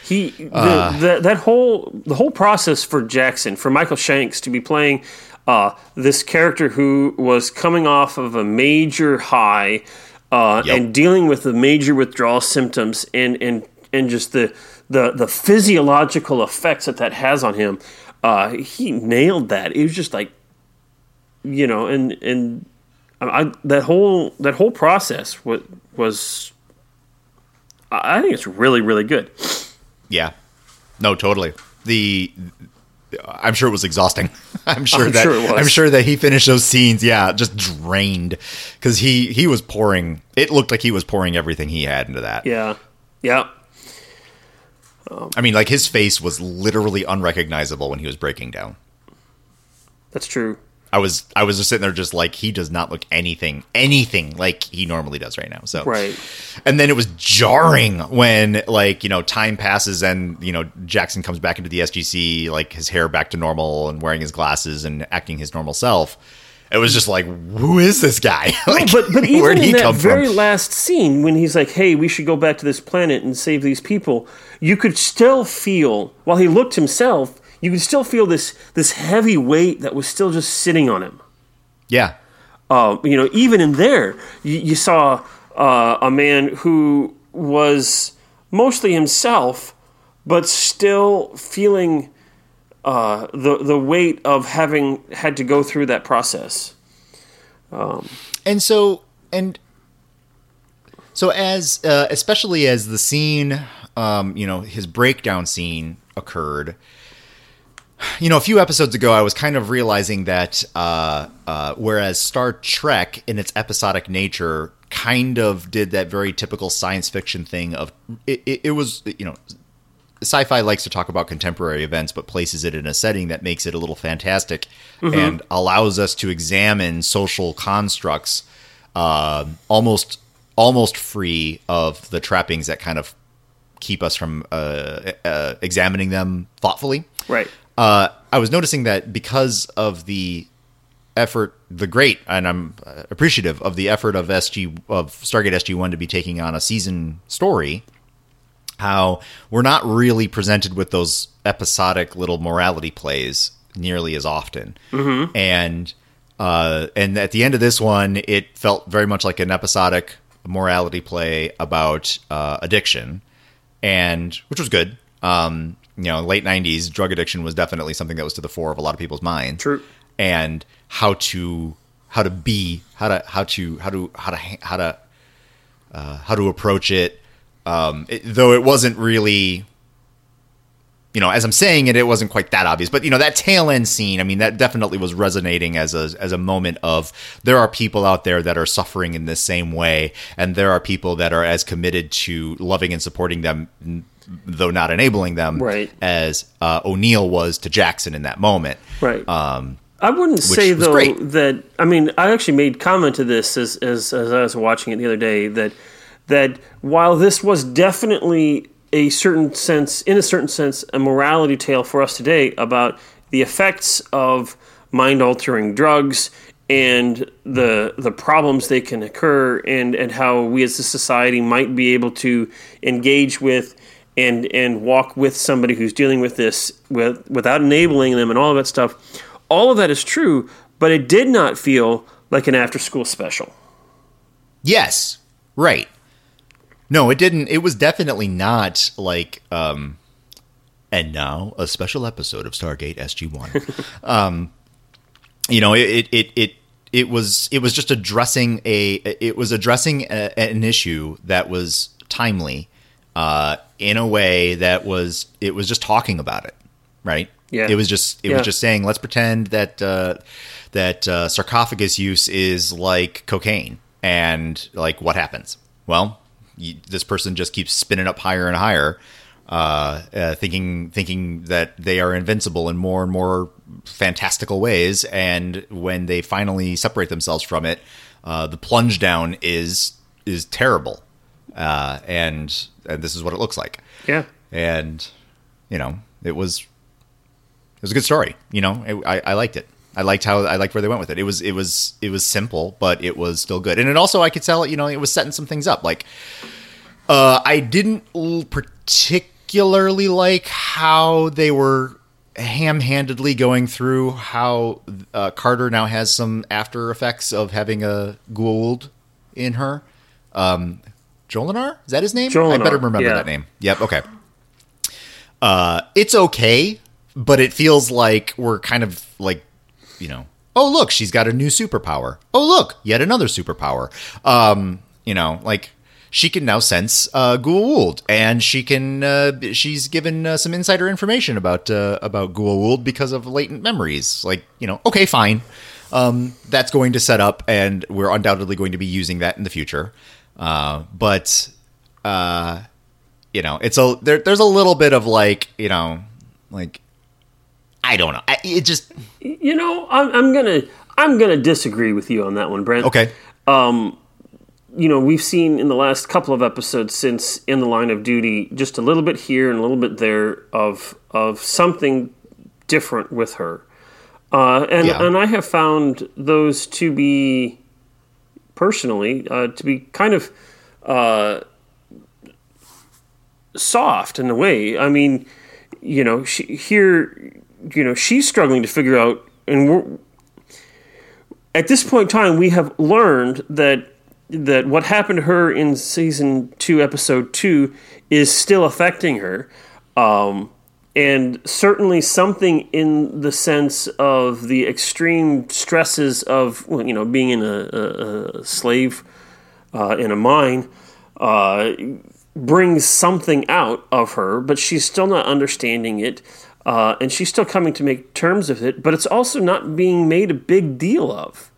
D: He the,
C: Uh.
D: the, that whole the whole process for Jackson for Michael Shanks to be playing uh, this character who was coming off of a major high uh,
C: Yep.
D: and dealing with the major withdrawal symptoms and and and just the the the physiological effects that that has on him. Uh, he nailed that. It was just like you know, and and I, that whole that whole process was was. I think it's really really good.
C: Yeah, no, totally. The I'm sure it was exhausting. I'm sure
D: I'm
C: that
D: sure.
C: I'm sure that he finished those scenes. Yeah, just drained because he he was pouring. It looked like he was pouring everything he had into that.
D: Yeah. Yeah.
C: I mean, like his face was literally unrecognizable when he was breaking down.
D: That's true.
C: I was I was just sitting there, just like he does not look anything anything like he normally does right now. So
D: Right.
C: and then it was jarring when like you know time passes and you know Jackson comes back into the SGC like his hair back to normal and wearing his glasses and acting his normal self. It was just like, who is this guy? like,
D: But but
C: where'd
D: even
C: he
D: in that
C: come
D: very
C: from?
D: last scene when he's like, "Hey, we should go back to this planet and save these people," you could still feel while he looked himself, you could still feel this this heavy weight that was still just sitting on him.
C: Yeah,
D: Uh, you know, even in there, you, you saw uh, a man who was mostly himself, but still feeling uh, the the weight of having had to go through that process.
C: and so and so as uh, especially as the scene um you know his breakdown scene occurred you know a few episodes ago i was kind of realizing that uh uh whereas star trek in its episodic nature kind of did that very typical science fiction thing of it, it, it was you know sci-fi likes to talk about contemporary events but places it in a setting that makes it a little fantastic and allows us to examine social constructs uh, almost almost free of the trappings that kind of keep us from uh, uh, examining them thoughtfully
D: Right.
C: Uh, I was noticing that because of the effort, the great, and I'm appreciative of the effort of SG of Stargate SG One to be taking on a season story. How we're not really presented with those episodic little morality plays nearly as often, mm-hmm. and uh, and at the end of this one, it felt very much like an episodic morality play about uh, addiction and which was good. Um, you know, late '90s, drug addiction was definitely something that was to the fore of a lot of people's minds.
D: True.
C: And how to how to be how to how to how to how to how to uh, how to approach it. Um, it, though it wasn't really, you know, as I'm saying it, it wasn't quite that obvious. But you know, that tail end scene, I mean, that definitely was resonating as a as a moment of there are people out there that are suffering in this same way, and there are people that are as committed to loving and supporting them, though not enabling them,
D: Right.
C: as uh, O'Neill was to Jackson in that moment.
D: Right.
C: Um,
D: I wouldn't say though
C: great.
D: that I mean I actually made comment to this as, as as I was watching it the other day that that while this was definitely a certain sense in a certain sense a morality tale for us today about the effects of mind altering drugs and the the problems they can occur and and how we as a society might be able to engage with and and walk with somebody who's dealing with this with without enabling them and all of that stuff all of that is true but it did not feel like an after school special
C: Yes, right. No, it didn't. It was definitely not like. um And now a special episode of Stargate SG One. um, you know, it, it it it was it was just addressing a it was addressing a, an issue that was timely uh, in a way that was it was just talking about it, right?
D: Yeah.
C: It was just it
D: Yeah.
C: was just saying let's pretend that uh, that uh, sarcophagus use is like cocaine, and like what happens? Well, you, this person just keeps spinning up higher and higher, uh, uh, thinking thinking that they are invincible in more and more fantastical ways, and when they finally separate themselves from it, uh, the plunge down is is terrible, uh, and and this is what it looks like.
D: Yeah.
C: And you know it was it was a good story you know? It, I, I liked it. I liked how i liked where they went with it. It was it was it was simple but it was still good. And it also i could tell you know it was setting some things up. Like uh i didn't particularly like how they were ham-handedly going through how uh, carter now has some after effects of having a Goa'uld in her. Um Jolinar? Is that his name? I better remember
D: yeah.
C: that name. Yep. Okay. Uh, it's okay, but it feels like we're kind of like, you know, oh look, she's got a new superpower. Oh look, yet another superpower. Um, you know, like she can now sense uh, and she can. Uh, she's given uh, some insider information about uh, about Goa'uld because of latent memories. Like, you know, okay, fine. Um, that's going to set up, and we're undoubtedly going to be using that in the future. Uh, but uh, you know, it's a there, there's a little bit of like, you know, like I don't know. I, it just
D: you know I'm, I'm gonna i'm gonna disagree with you on that one brent
C: okay.
D: Um, you know, we've seen in the last couple of episodes since in the line of duty just a little bit here and a little bit there of of something different with her. Uh, and
C: Yeah.
D: and I have found those to be personally uh, to be kind of uh, soft in a way. I mean, you know, she, here, you know, she's struggling to figure out, and we're at this point in time, we have learned that that what happened to her in season two, episode two, is still affecting her, um, and certainly something in the sense of the extreme stresses of you know being in a, a, slave uh, in a mine. Uh, brings something out of her, but she's still not understanding it. Uh, and she's still coming to make terms with it, but it's also not being made a big deal of.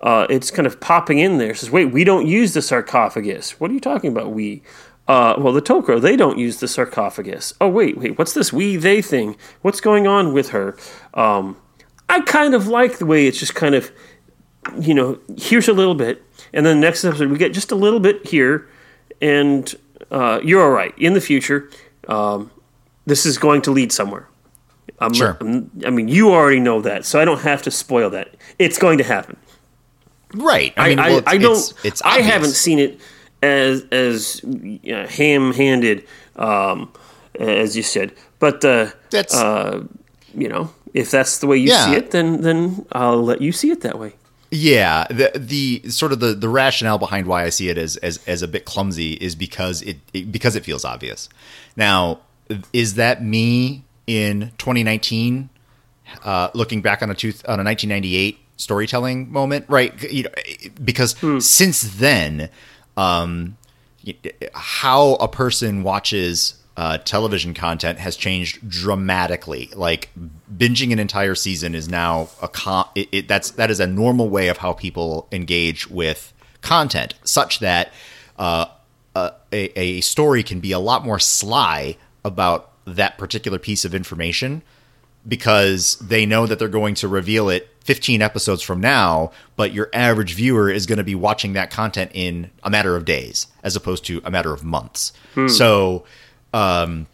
D: Uh, it's kind of popping in there. Says, wait, we don't use the sarcophagus. What are you talking about, we? Uh, well, the Tok'ra, they don't use the sarcophagus. Oh, wait, wait, what's this we, they thing? What's going on with her? Um, I kind of like the way it's just kind of, you know, here's a little bit, and then the next episode we get just a little bit here, and uh, you're all right. In the future, um, this is going to lead somewhere. I'm,
C: Sure.
D: I'm- I mean, you already know that, so I don't have to spoil that. It's going to happen.
C: Right.
D: I,
C: mean,
D: I,
C: well, it's-
D: I don't.
C: It's, it's
D: I haven't seen it as as uh, ham-handed um, as you said, but uh,
C: That's
D: uh, you know, if that's the way you
C: Yeah.
D: see it, then then I'll let you see it that way.
C: Yeah, the the sort of the, the rationale behind why I see it as as, as a bit clumsy is because it, it because it feels obvious. Now, is that me in 2019 uh, looking back on a two, on a 1998 storytelling moment, right? You know, because since then, um, how a person watches uh, television content has changed dramatically. Like binging an entire season is now a it, it, that's that is a normal way of how people engage with content, such that uh, a, a, a story can be a lot more sly about that particular piece of information because they know that they're going to reveal it 15 episodes from now, but your average viewer is going to be watching that content in a matter of days as opposed to a matter of months. So, um,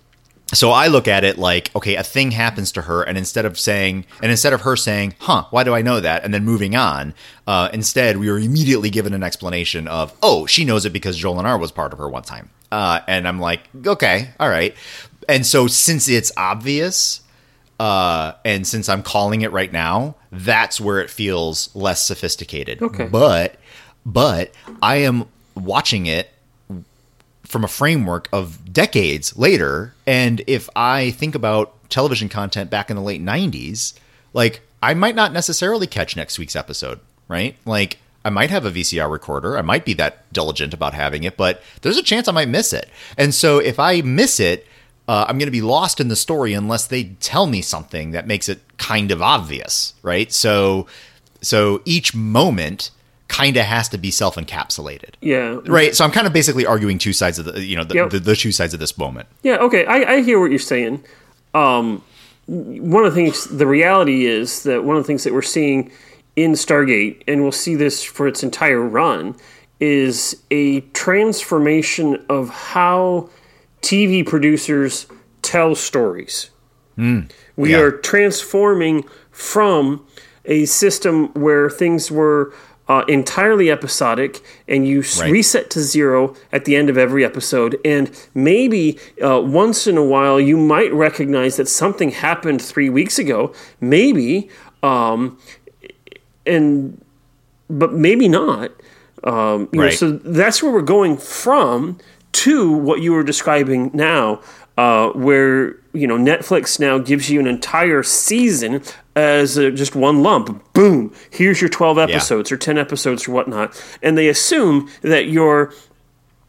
C: so I look at it like, okay, a thing happens to her, and instead of saying, and instead of her saying, "Huh, why do I know that?" and then moving on, uh, instead we were immediately given an explanation of, "Oh, she knows it because Jolinar was part of her one time," uh, and I'm like, okay, all right. And so since it's obvious, uh, and since I'm calling it right now, that's where it feels less sophisticated.
D: Okay.
C: but but I am watching it from a framework of decades later. And if I think about television content back in the late 90s, like I might not necessarily catch next week's episode, right? Like I might have a VCR recorder. I might be that diligent about having it, but there's a chance I might miss it. And so if I miss it, uh, I'm going to be lost in the story unless they tell me something that makes it kind of obvious, right? So, so each moment kind of has to be self-encapsulated.
D: Yeah.
C: Right. So I'm kind of basically arguing two sides of the, you know, the,
D: Yep.
C: the, the two sides of this moment.
D: Yeah, okay, I, I hear what you're saying. Um, one of the things, the reality is that one of the things that we're seeing in Stargate, and we'll see this for its entire run, is a transformation of how TV producers tell stories. we
C: yeah.
D: are transforming from a system where things were uh, entirely episodic and you
C: Right.
D: reset to zero at the end of every episode. And maybe uh, once in a while you might recognize that something happened three weeks ago. Maybe, um, and but maybe not. Um, you know, so that's where we're going from to what you were describing now, uh, where you know Netflix now gives you an entire season as a, just one lump. Boom! Here's your twelve episodes or ten episodes or whatnot, and they assume that your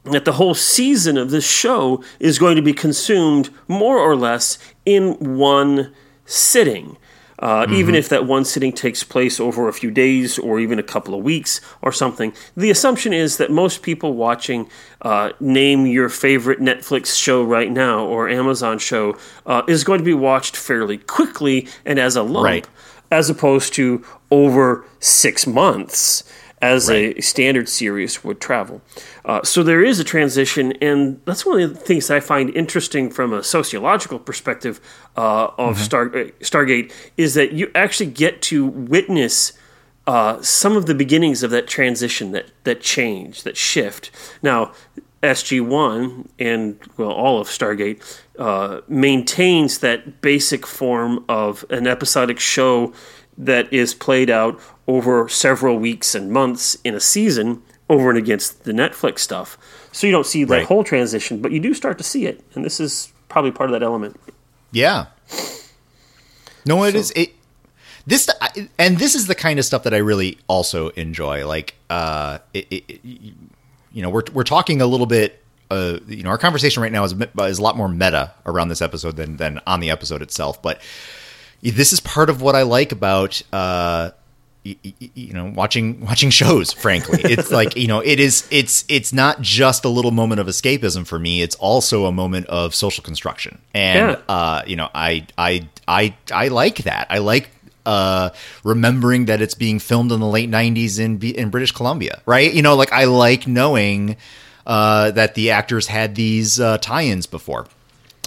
D: that the whole season of this show is going to be consumed more or less in one sitting. Uh, Even if that one sitting takes place over a few days or even a couple of weeks or something, the assumption is that most people watching uh, name your favorite Netflix show right now or Amazon show uh, is going to be watched fairly quickly and as a lump,
C: Right.
D: as opposed to over six months as a standard series would travel. Uh, so there is a transition, and that's one of the things that I find interesting from a sociological perspective uh, of Star, uh, Stargate is that you actually get to witness uh, some of the beginnings of that transition, that that change, that shift. Now, SG One and well, all of Stargate uh, maintains that basic form of an episodic show that is played out over several weeks and months in a season over and against the Netflix stuff. So you don't see that
C: Right.
D: whole transition, but you do start to see it, and this is probably part of that element.
C: Yeah. No, it is it. This and this is the kind of stuff that I really also enjoy. Like, uh, it, it- you know, we're we're talking a little bit. Uh, you know, our conversation right now is is a lot more meta around this episode than than on the episode itself. But this is part of what I like about uh, y- y- y- you know watching watching shows. Frankly, it's like you know it is it's it's not just a little moment of escapism for me. It's also a moment of social construction, and
D: Yeah.
C: uh, you know I I I I like that. I like. Uh, remembering that it's being filmed in the late '90s in in British Columbia, right? You know, like I like knowing uh, that the actors had these uh, tie-ins before.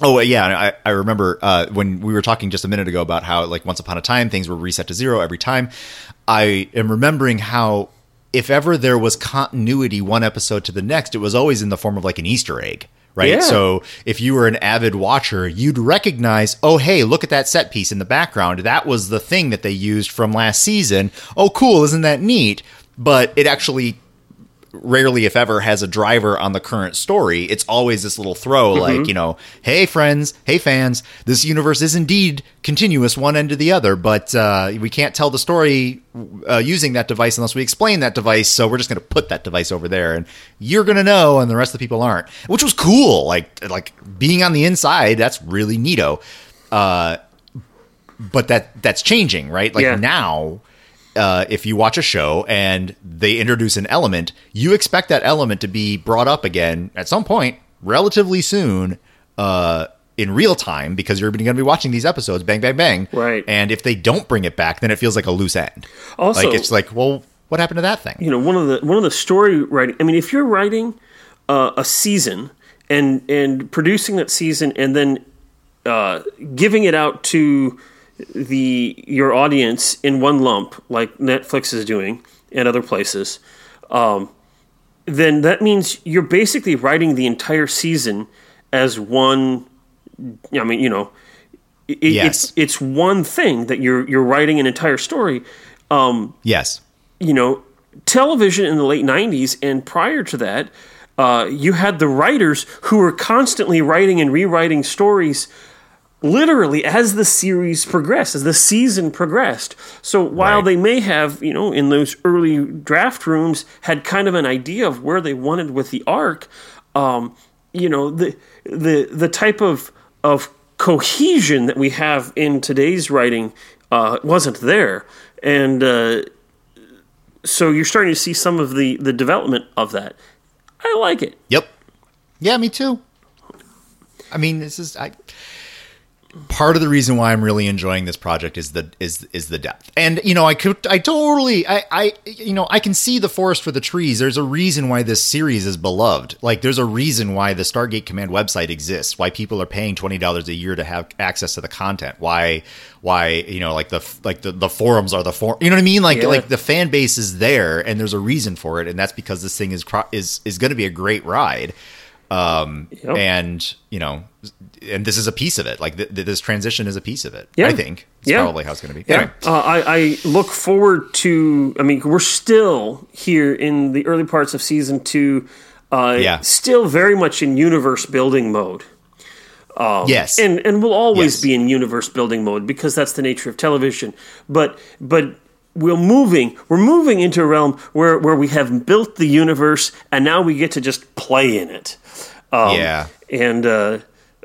C: Oh yeah, I, I remember uh, when we were talking just a minute ago about how like once upon a time things were reset to zero every time. I am remembering how if ever there was continuity one episode to the next, it was always in the form of like an Easter egg, right?
D: Yeah.
C: So if you were an avid watcher, you'd recognize, oh hey, look at that set piece in the background. That was the thing that they used from last season. Oh cool, isn't that neat? But it actually rarely if ever has a driver on the current story. It's always this little throw like you know hey friends. Hey fans. This universe is indeed continuous one end to the other but uh, we can't tell the story uh, using that device unless we explain that device so we're just going to put that device over there and you're going to know and the rest of the people aren't. Which was cool. Like like being on the inside that's really neato. Uh, but that that's changing right? Like
D: Yeah.
C: now uh, if you watch a show and they introduce an element, you expect that element to be brought up again at some point relatively soon. Uh, in real time because you're going to be watching these episodes bang bang bang
D: Right.
C: and if they don't bring it back then it feels like a loose end
D: Also-
C: like it's like well what happened to that thing
D: you know one of the one of the story writing i mean if you're writing uh, a season and and producing that season and then uh, giving it out to the your audience in one lump like netflix is doing and other places um, then that means you're basically writing the entire season as one i mean you know it,
C: Yes.
D: it's it's one thing that you're you're writing an entire story
C: yes
D: you know, television in the late 90s and prior to that, uh, you had the writers who were constantly writing and rewriting stories literally as the series progressed, as the season progressed. So while
C: Right.
D: they may have, you know, in those early draft rooms had kind of an idea of where they wanted with the arc, um, you know, the the the type of of cohesion that we have in today's writing uh, wasn't there, and uh, so you're starting to see some of the the development of that. I like it.
C: Yep. Yeah, me too. I mean, this is I part of the reason why I'm really enjoying this project is the is is the depth. And you know, I could I totally I I you know, I can see the forest for the trees. There's a reason why this series is beloved. Like there's a reason why the Stargate Command website exists. Why people are paying $20 a year to have access to the content. Why why, you know, like the like the, the forums are the forum. You know what I mean? Like
D: Yeah.
C: like the fan base is there and there's a reason for it and that's because this thing is cro- is is going to be a great ride um
D: Yep.
C: and you know and this is a piece of it like th- th- this transition is a piece of it
D: Yeah.
C: i think it's
D: Yeah.
C: probably how it's going to be
D: Yeah,
C: anyway
D: uh, I, I look forward to. I mean, we're still here in the early parts of season two. Uh,
C: Yeah.
D: still very much in universe building mode.
C: yes
D: and and we'll always
C: Yes.
D: be in universe building mode because that's the nature of television. But but we're moving we're moving into a realm where where we have built the universe and now we get to just play in it. Um,
C: Yeah.
D: and uh,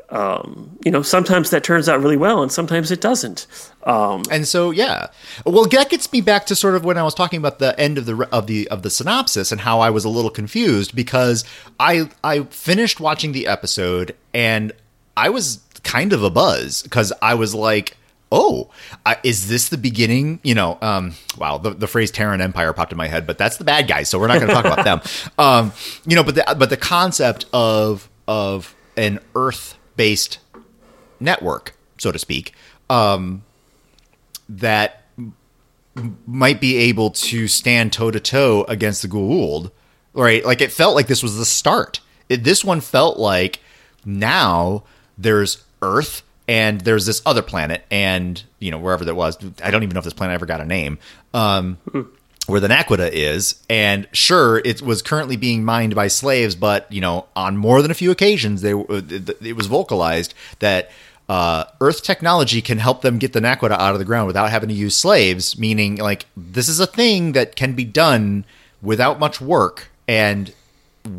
D: um, you know sometimes that turns out really well and sometimes it doesn't. Um,
C: and so yeah well that gets me back to sort of when i was talking about the end of the of the of the synopsis and how i was a little confused because i i finished watching the episode and i was kind of a buzz because i was like oh I, is this the beginning you know um wow the, the phrase terran empire popped in my head but that's the bad guys so we're not going to talk about them um you know but the but the concept of of an earth based network so to speak um that might be able to stand toe to toe against the Goa'uld, right? Like it felt like this was the start. It, this one felt like now there's Earth and there's this other planet, and you know wherever that was. I don't even know if this planet ever got a name. Um, where the Naquadah is, and sure, it was currently being mined by slaves, but you know, on more than a few occasions, they it was vocalized that uh, Earth technology can help them get the Naquadah out of the ground without having to use slaves. Meaning, like this is a thing that can be done without much work, and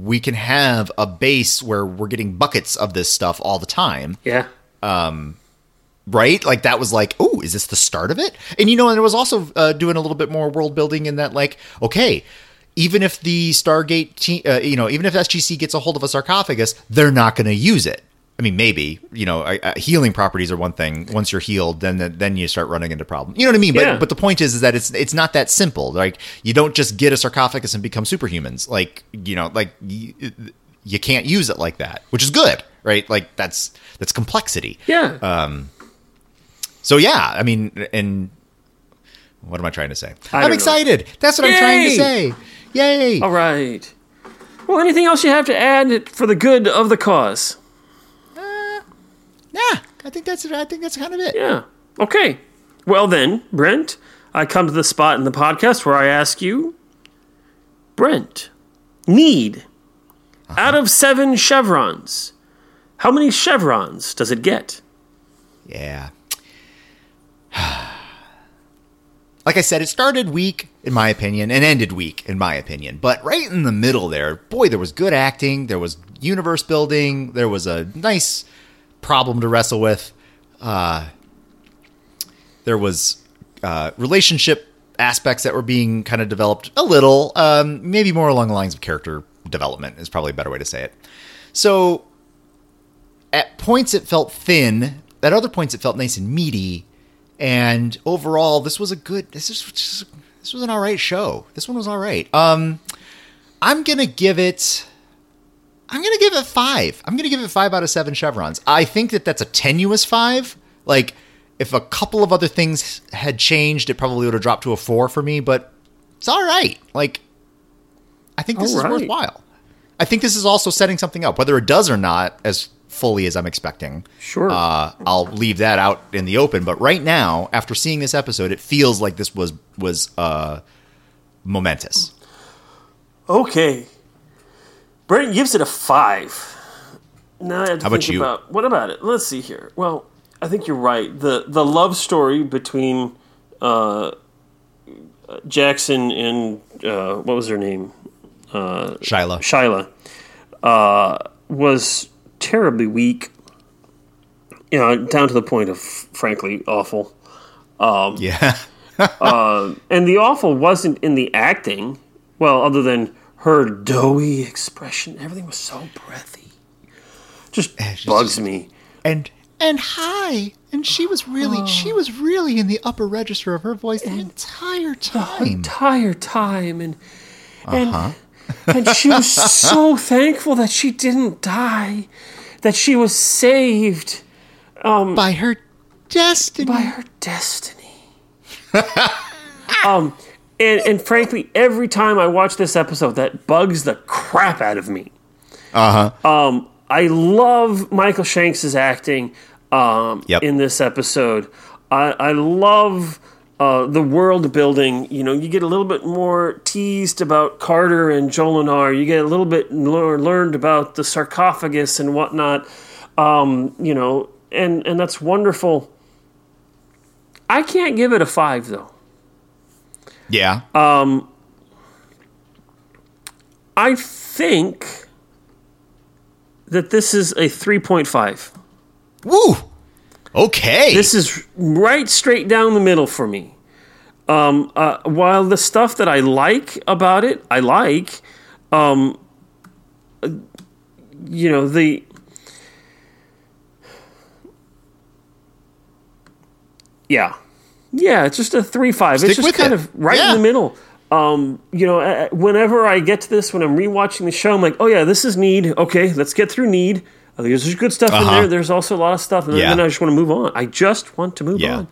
C: we can have a base where we're getting buckets of this stuff all the time
D: yeah.
C: Right? Like that was like, oh, is this the start of it? And you know, and it was also uh, doing a little bit more world building in that, like, okay, even if the Stargate, te- uh, you know, even if SGC gets a hold of a sarcophagus, they're not going to use it. I mean, maybe you know, uh, healing properties are one thing. Once you're healed, then then you start running into problems. You know what I mean? But
D: Yeah.
C: but the point is, is that it's it's not that simple. Like you don't just get a sarcophagus and become superhumans. Like you know, like you, you can't use it like that, which is good, right? Like that's that's complexity.
D: Yeah.
C: Uh, So yeah, I mean, and what am I trying to say? I'm
D: don't know.
C: excited. That's what I'm trying to say. Yay!
D: All right. Well, anything else you have to add for the good of the cause?
C: Yeah, I think that's I think that's kind of it.
D: Yeah. Okay. Well, then, Brent, I come to the spot in the podcast where I ask you, Brent, need out of seven chevrons, how many chevrons does it get?
C: Yeah. Like I said, it started weak, in my opinion, and ended weak, in my opinion. But right in the middle there, boy, there was good acting, there was universe building, there was a nice problem to wrestle with. Uh, there was uh, relationship aspects that were being kind of developed a little, um, maybe more along the lines of character development is probably a better way to say it. So at points it felt thin. At other points it felt nice and meaty. And overall, this was a good. This is this was an all right show. This one was all right. Um, I'm gonna give it. I'm gonna give it five. I'm gonna give it five out of seven chevrons. I think that that's a tenuous five. Like, if a couple of other things had changed, it probably would have dropped to a four for me. But it's all right. Like, I think this
D: All
C: is
D: right.
C: worthwhile. I think this is also setting something up, whether it does or not, as fully as I'm expecting.
D: Sure.
C: Uh, I'll leave that out in the open. But right now, after seeing this episode, it feels like this was was uh, momentous.
D: Okay. Brent gives it a five. Now I have to
C: How about
D: think
C: you?
D: about what about it? Let's see here. Well, I think you're right. The the love story between uh, Jackson and uh, what was her name?
C: Shyla.
D: Shyla uh, was terribly weak. You know, down to the point of frankly awful.
C: yeah.
D: And the awful wasn't in the acting. Well, other than her doughy expression, everything was so breathy. Just bugs
C: just-
D: me.
C: and and hi. And she was really she was really in the upper register of her voice the entire time.
D: The Entire time, and and
C: Uh-huh.
D: and she was so thankful that she didn't die, that she was saved
C: By her destiny.
D: by her destiny. um, and and frankly, every time I watch this episode, that bugs the crap out of me.
C: Uh huh.
D: Um, I love Michael Shanks' acting um,
C: Yep.
D: in this episode. I, I love uh, the world building. You know, you get a little bit more teased about Carter and Jolinar. You get a little bit more learned about the sarcophagus and whatnot. Um, you know, and and that's wonderful. I can't give it a five though.
C: yeah.
D: Um, I think that this is a three point five.
C: Woo. Okay.
D: This is right straight down the middle for me. Um, uh, while the stuff that I like about it, I like, um, uh, you know, the. Yeah. Yeah, it's just a 3 5.
C: Stick
D: It's just kind
C: it.
D: of right
C: Yeah.
D: in the middle. Um, you know, uh, whenever I get to this, when I'm rewatching the show, I'm like, oh, yeah, this is Need. Okay, let's get through Need. There's good stuff in
C: Uh-huh.
D: there. There's also a lot of stuff. And
C: Yeah.
D: then I just want to move on. I just want to move
C: Yeah.
D: on.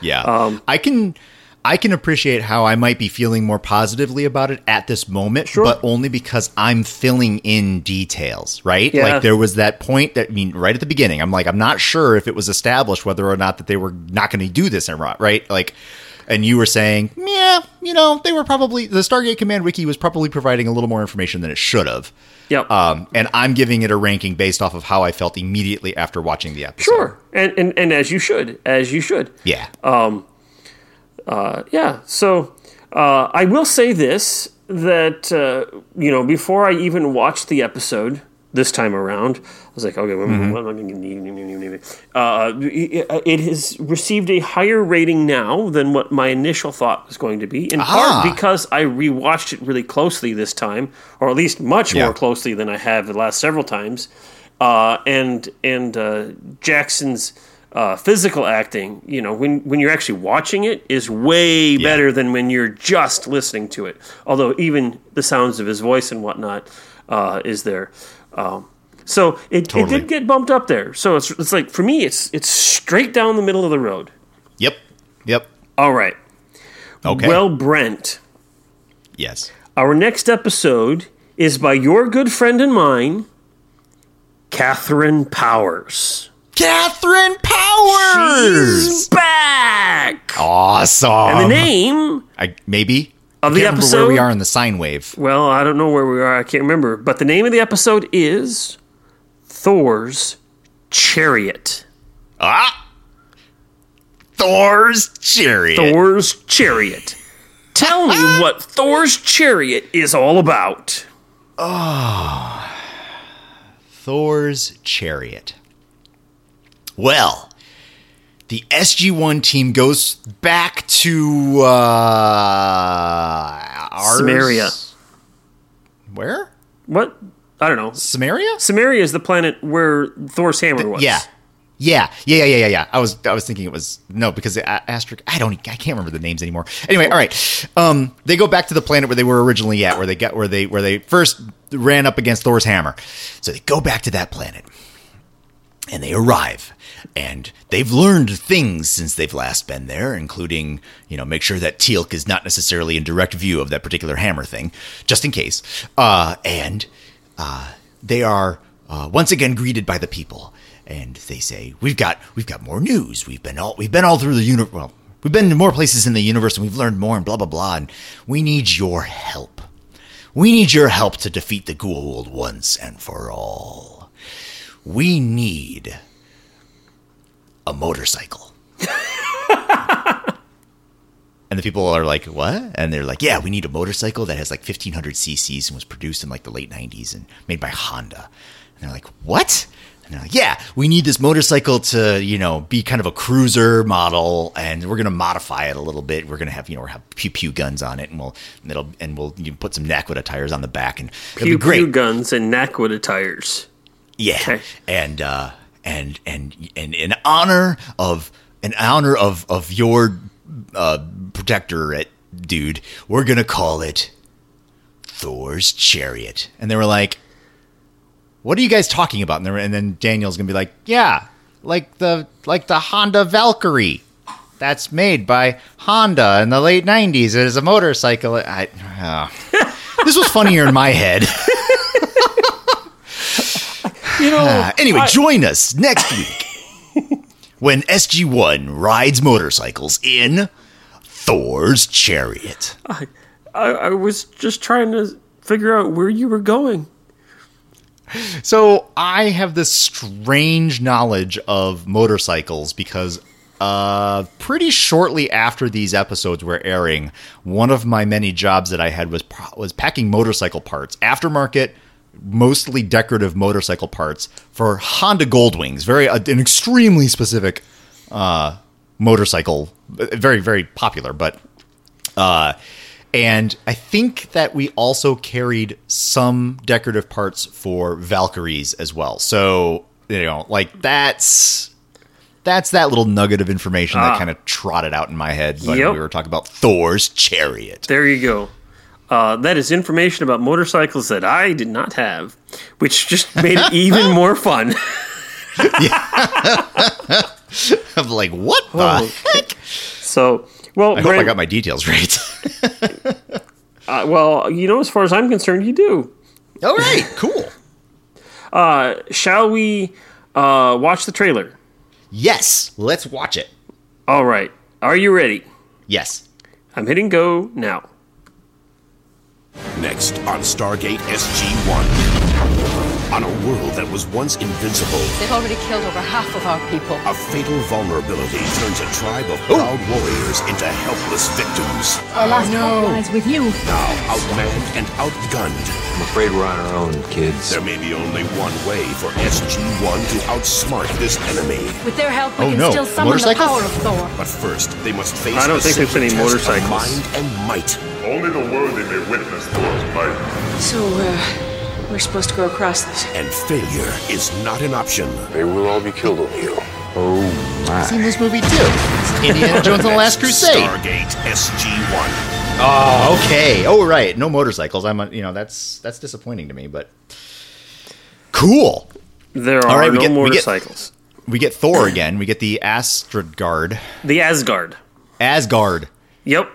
C: Yeah.
D: Um,
C: I can I can appreciate how I might be feeling more positively about it at this moment,
D: Sure.
C: but only because I'm filling in details, right?
D: Yeah.
C: Like there was that point that I mean right at the beginning. I'm like I'm not sure if it was established whether or not that they were not going to do this or not, right? Like and you were saying, "Yeah, you know, they were probably the Stargate Command wiki was probably providing a little more information than it should have."
D: Yep.
C: Um, and I'm giving it a ranking based off of how I felt immediately after watching the episode.
D: Sure, and, and and as you should, as you should.
C: Yeah.
D: Uh, yeah. So uh, I will say this: that uh, you know, before I even watched the episode this time around, I was like, okay, what,
C: Mm-hmm.
D: what am I going to need? Uh, it, it has received a higher rating now than what my initial thought was going to be. In
C: Ah.
D: part because I rewatched it really closely this time, or at least much
C: Yeah.
D: more closely than I have the last several times. Uh, and and uh, Jackson's uh, physical acting, you know, when when you're actually watching it, is way better than when you're just listening to it. Although even the sounds of his voice and whatnot uh, is there. Um, so it, it
C: Totally.
D: did get bumped up there. So it's it's like for me, it's it's straight down the middle of the road.
C: Yep. Yep.
D: All right.
C: Okay.
D: Well, Brent,
C: yes.
D: our next episode is by your good friend and mine, Catherine Powers.
C: Catherine Powers.
D: She's back.
C: Awesome.
D: And the name
C: I maybe
D: of the episode.
C: where we are in the sine wave.
D: Well, I don't know where we are. I can't remember. But the name of the episode is Thor's Chariot.
C: Ah. Thor's chariot.
D: Thor's Chariot. Tell me what Thor's Chariot is all about. Ah.
C: Thor's chariot. Well, the SG1 team goes back to uh Ars-
D: Cimmeria.
C: Where?
D: What? I don't know.
C: Cimmeria?
D: Cimmeria is the planet where Thor's hammer was.
C: Yeah. Yeah, yeah, yeah, yeah, yeah. I was, I was thinking it was no because the asterisk. I don't, I can't remember the names anymore. Anyway, all right. Um, they go back to the planet where they were originally at, where they got, where they, where they first ran up against Thor's hammer. So they go back to that planet, and they arrive, and they've learned things since they've last been there, including, you know, make sure that Teal'c is not necessarily in direct view of that particular hammer thing, just in case. Uh, and uh, they are uh, once again greeted by the people, and they say, "We've got we've got more news. We've been all we've been all through the universe. Well, we've been to more places in the universe, and we've learned more, and blah blah blah. And we need your help. We need your help to defeat the Goa'uld once and for all. We need a motorcycle." And the people are like, "What?" And they're like, "Yeah, we need a motorcycle that has like 1500 cc's and was produced in like the late 90s and made by Honda." And they're like, "What?" And they're like, "Yeah, we need this motorcycle to, you know, be kind of a cruiser model, and we're gonna modify it a little bit. We're gonna have, you know, have pew pew guns on it, and we'll and it'll and we'll you know, put some Naquadah tires on the back, and it'll
D: Pew
C: be great."
D: pew guns and Naquadah tires.
C: Yeah,
D: Okay.
C: and uh, and and and in honor of in honor of of your uh, protectorate, dude, we're gonna call it Thor's chariot. And they were like, "What are you guys talking about?" And, were, and then Daniel's gonna be like, "Yeah, like the like the Honda Valkyrie." That's made by Honda in the late '90s. It is a motorcycle. I, uh, this was funnier in my head.
D: You know,
C: Uh, anyway,
D: I-
C: join us next week when SG1 rides motorcycles in Thor's chariot.
D: I, I was just trying to figure out where you were going.
C: So I have this strange knowledge of motorcycles because uh, pretty shortly after these episodes were airing, one of my many jobs that I had was was packing motorcycle parts, aftermarket, mostly decorative motorcycle parts for Honda Goldwings, very uh, an extremely specific uh, motorcycle, very very popular, but uh, and I think that we also carried some decorative parts for Valkyries as well. So you know, like that's that's that little nugget of information that
D: Ah.
C: kind of trotted out in my head when
D: Yep.
C: we were talking about Thor's chariot.
D: There you go. Uh, that is information about motorcycles that I did not have, which just made it even more fun.
C: I'm like, what the
D: Oh.
C: heck?
D: So, well,
C: I hope I got my details right.
D: uh, well, you know, as far as I'm concerned, you do.
C: All right, cool.
D: Uh, shall we uh, watch the trailer?
C: Yes, let's watch it.
D: All right. Are you ready?
C: Yes.
D: I'm hitting go now.
B: Next on Stargate SG-1. On a world that was once invincible,
A: They've already killed over half of our people.
B: a fatal vulnerability turns a tribe of proud warriors into helpless victims.
E: Our last hope lies with you.
B: Now outmanned and outgunned,
F: I'm afraid we're on our own, kids.
B: there may be only one way for SG-1 to outsmart this enemy.
E: With their help, we
C: Oh,
E: can
C: no.
E: still summon the power of Thor.
B: But first, they must face
D: I don't
B: a
D: think there's
B: simple
D: any
B: of
D: motorcycles.
B: mind and might.
G: Only the worthy may witness Thor's might.
A: So, uh, we're supposed to go across this.
B: And failure is not an option.
G: They will all be killed on you.
C: Oh, seen this movie too. It's Indiana Jones and the Last Crusade.
B: Stargate SG-1.
C: Oh, okay. Oh, right. No motorcycles. I'm, a, you know, that's that's disappointing to me, but cool.
D: There are
C: All right, we
D: no
C: get- we get-
D: motorcycles.
C: We get Thor again. We get the Astragard,
D: The Asgard.
C: Asgard.
D: Yep.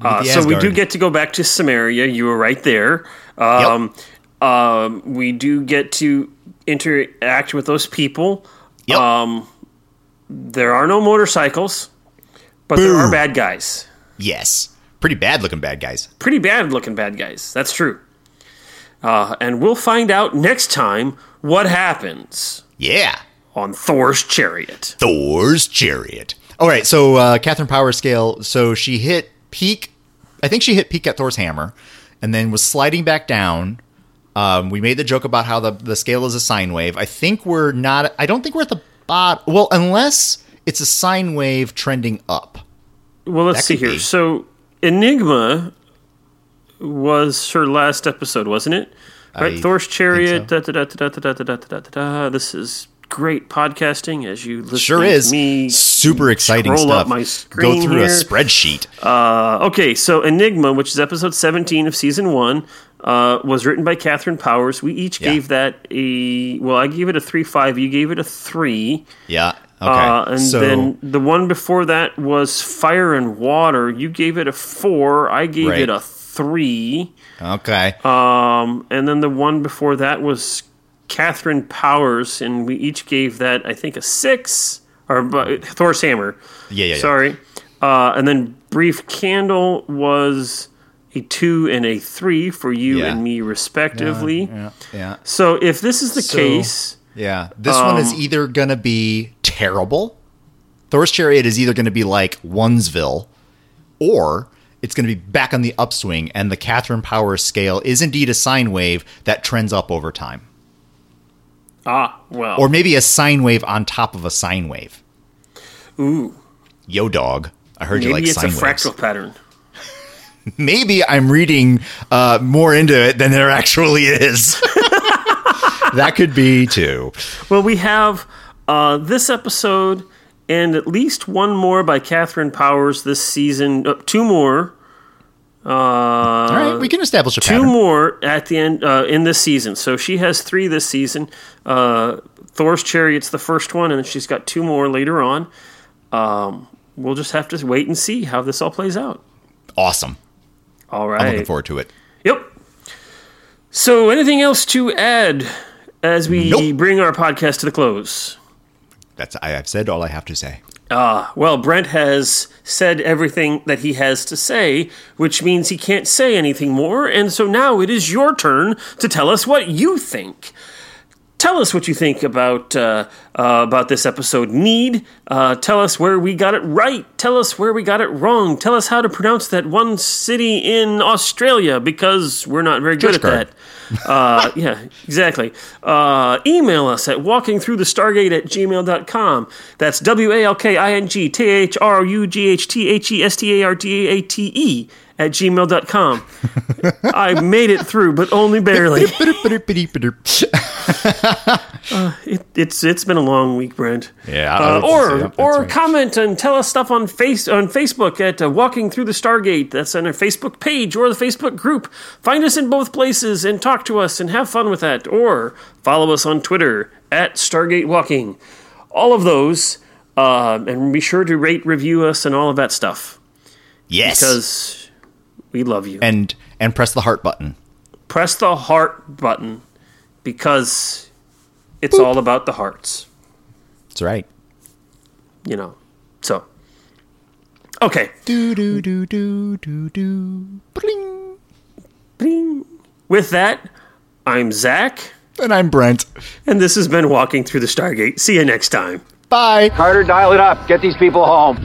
D: Uh, so we do get to go back to Cimmeria. You were right there. Um, um, we do get to interact with those people.
C: Yep.
D: Um, there are no motorcycles, but there are bad guys.
C: yes. Pretty bad looking bad guys.
D: Pretty bad looking bad guys. That's true. Uh, and we'll find out next time what happens
C: Yeah.
D: on Thor's chariot.
C: Thor's chariot. All right. So uh, Katharyn Power Scale. So she hit peak. I think she hit peak at Thor's hammer, and then was sliding back down. Um, we made the joke about how the the scale is a sine wave. I think we're not. I don't think we're at the bottom. Well, unless it's a sine wave trending up.
D: Well, let's see here.
C: be.
D: So Enigma was her last episode, wasn't it? Right,
C: I
D: Thor's Chariot. Da, da, da, da, da, da, da, da, da, da. This is great podcasting as you listen
C: Sure
D: to
C: is.
D: me
C: Super exciting
D: scroll
C: stuff.
D: up my
C: Go through a spreadsheet.
D: Uh, okay, so Enigma, which is episode 17 of season one, uh, was written by Katharyn Powers. We each
C: Yeah.
D: gave that a well, I gave it a three five. You gave it a three.
C: yeah. Okay.
D: Uh, and
C: so,
D: then the one before that was Fire and Water. You gave it a four. I gave
C: Right.
D: it a three.
C: okay.
D: Um, and then the one before that was Katharyn Powers, and we each gave that I think a six or bu- Thor's Hammer.
C: Yeah, yeah, yeah.
D: Sorry. Uh, and then Brief Candle was a two and a three for you
C: Yeah.
D: and me respectively.
C: yeah. Yeah.
D: So if this is the
C: So-
D: case,
C: Yeah. This one
D: Um,
C: is either going to be terrible. Thor's Chariot is either going to be like Onesville, or it's going to be back on the upswing, and the Katharyn Powers scale is indeed a sine wave that trends up over time.
D: Ah, well,
C: Or maybe a sine wave on top of a sine wave.
D: ooh,
C: Yo, dog. I heard you like sine waves.
D: maybe it's a fractal pattern.
C: Maybe I'm reading uh, more into it than there actually is. that could be too.
D: Well, we have uh, this episode and at least one more by Katharyn Powers this season. Uh, two more. Uh,
C: All right, we can establish a
D: two
C: pattern.
D: more at the end uh, in this season. So she has three this season. Uh, Thor's Chariot's the first one, and then she's got two more later on. Um, we'll just have to wait and see how this all plays out.
C: Awesome.
D: All right.
C: I'm looking forward to it.
D: Yep. So, anything else to add as we
C: Nope.
D: bring our podcast to the close?
C: That's I, I've said all I have to say.
D: Ah, well, Brent has said everything that he has to say, which means he can't say anything more, and so now it is your turn to tell us what you think. Tell us what you think about uh, uh, about this episode. Need uh, tell us where we got it right. Tell us where we got it wrong. Tell us how to pronounce that one city in Australia because we're not very good at that. Uh, yeah, exactly. Uh, email us at walkingthroughthestargate at gmail.com. That's W A L K I N G T H R U G H T H E S T A R D A T E at gmail.com. I made it through, but only barely. It, it's it's been a long week, Brent.
C: Yeah,
D: Uh, or or
C: right.
D: comment and tell us stuff on face on Facebook at uh, Walking Through the Stargate. That's on our Facebook page or the Facebook group. Find us in both places and talk to us and have fun with that. Or follow us on Twitter at Stargate Walking. All of those, uh, and be sure to rate, review us, and all of that stuff
C: yes.
D: because we love you.
C: and and press the heart button.
D: Press the heart button because it's all about the hearts.
C: That's right.
D: you know. So, okay.
C: Do do do do do do. Bling.
D: Bing. With that, I'm Zach,
C: And I'm Brent.
D: and this has been Walking Through the Stargate. See you next time.
C: Bye.
H: Carter, dial it up. Get these people home.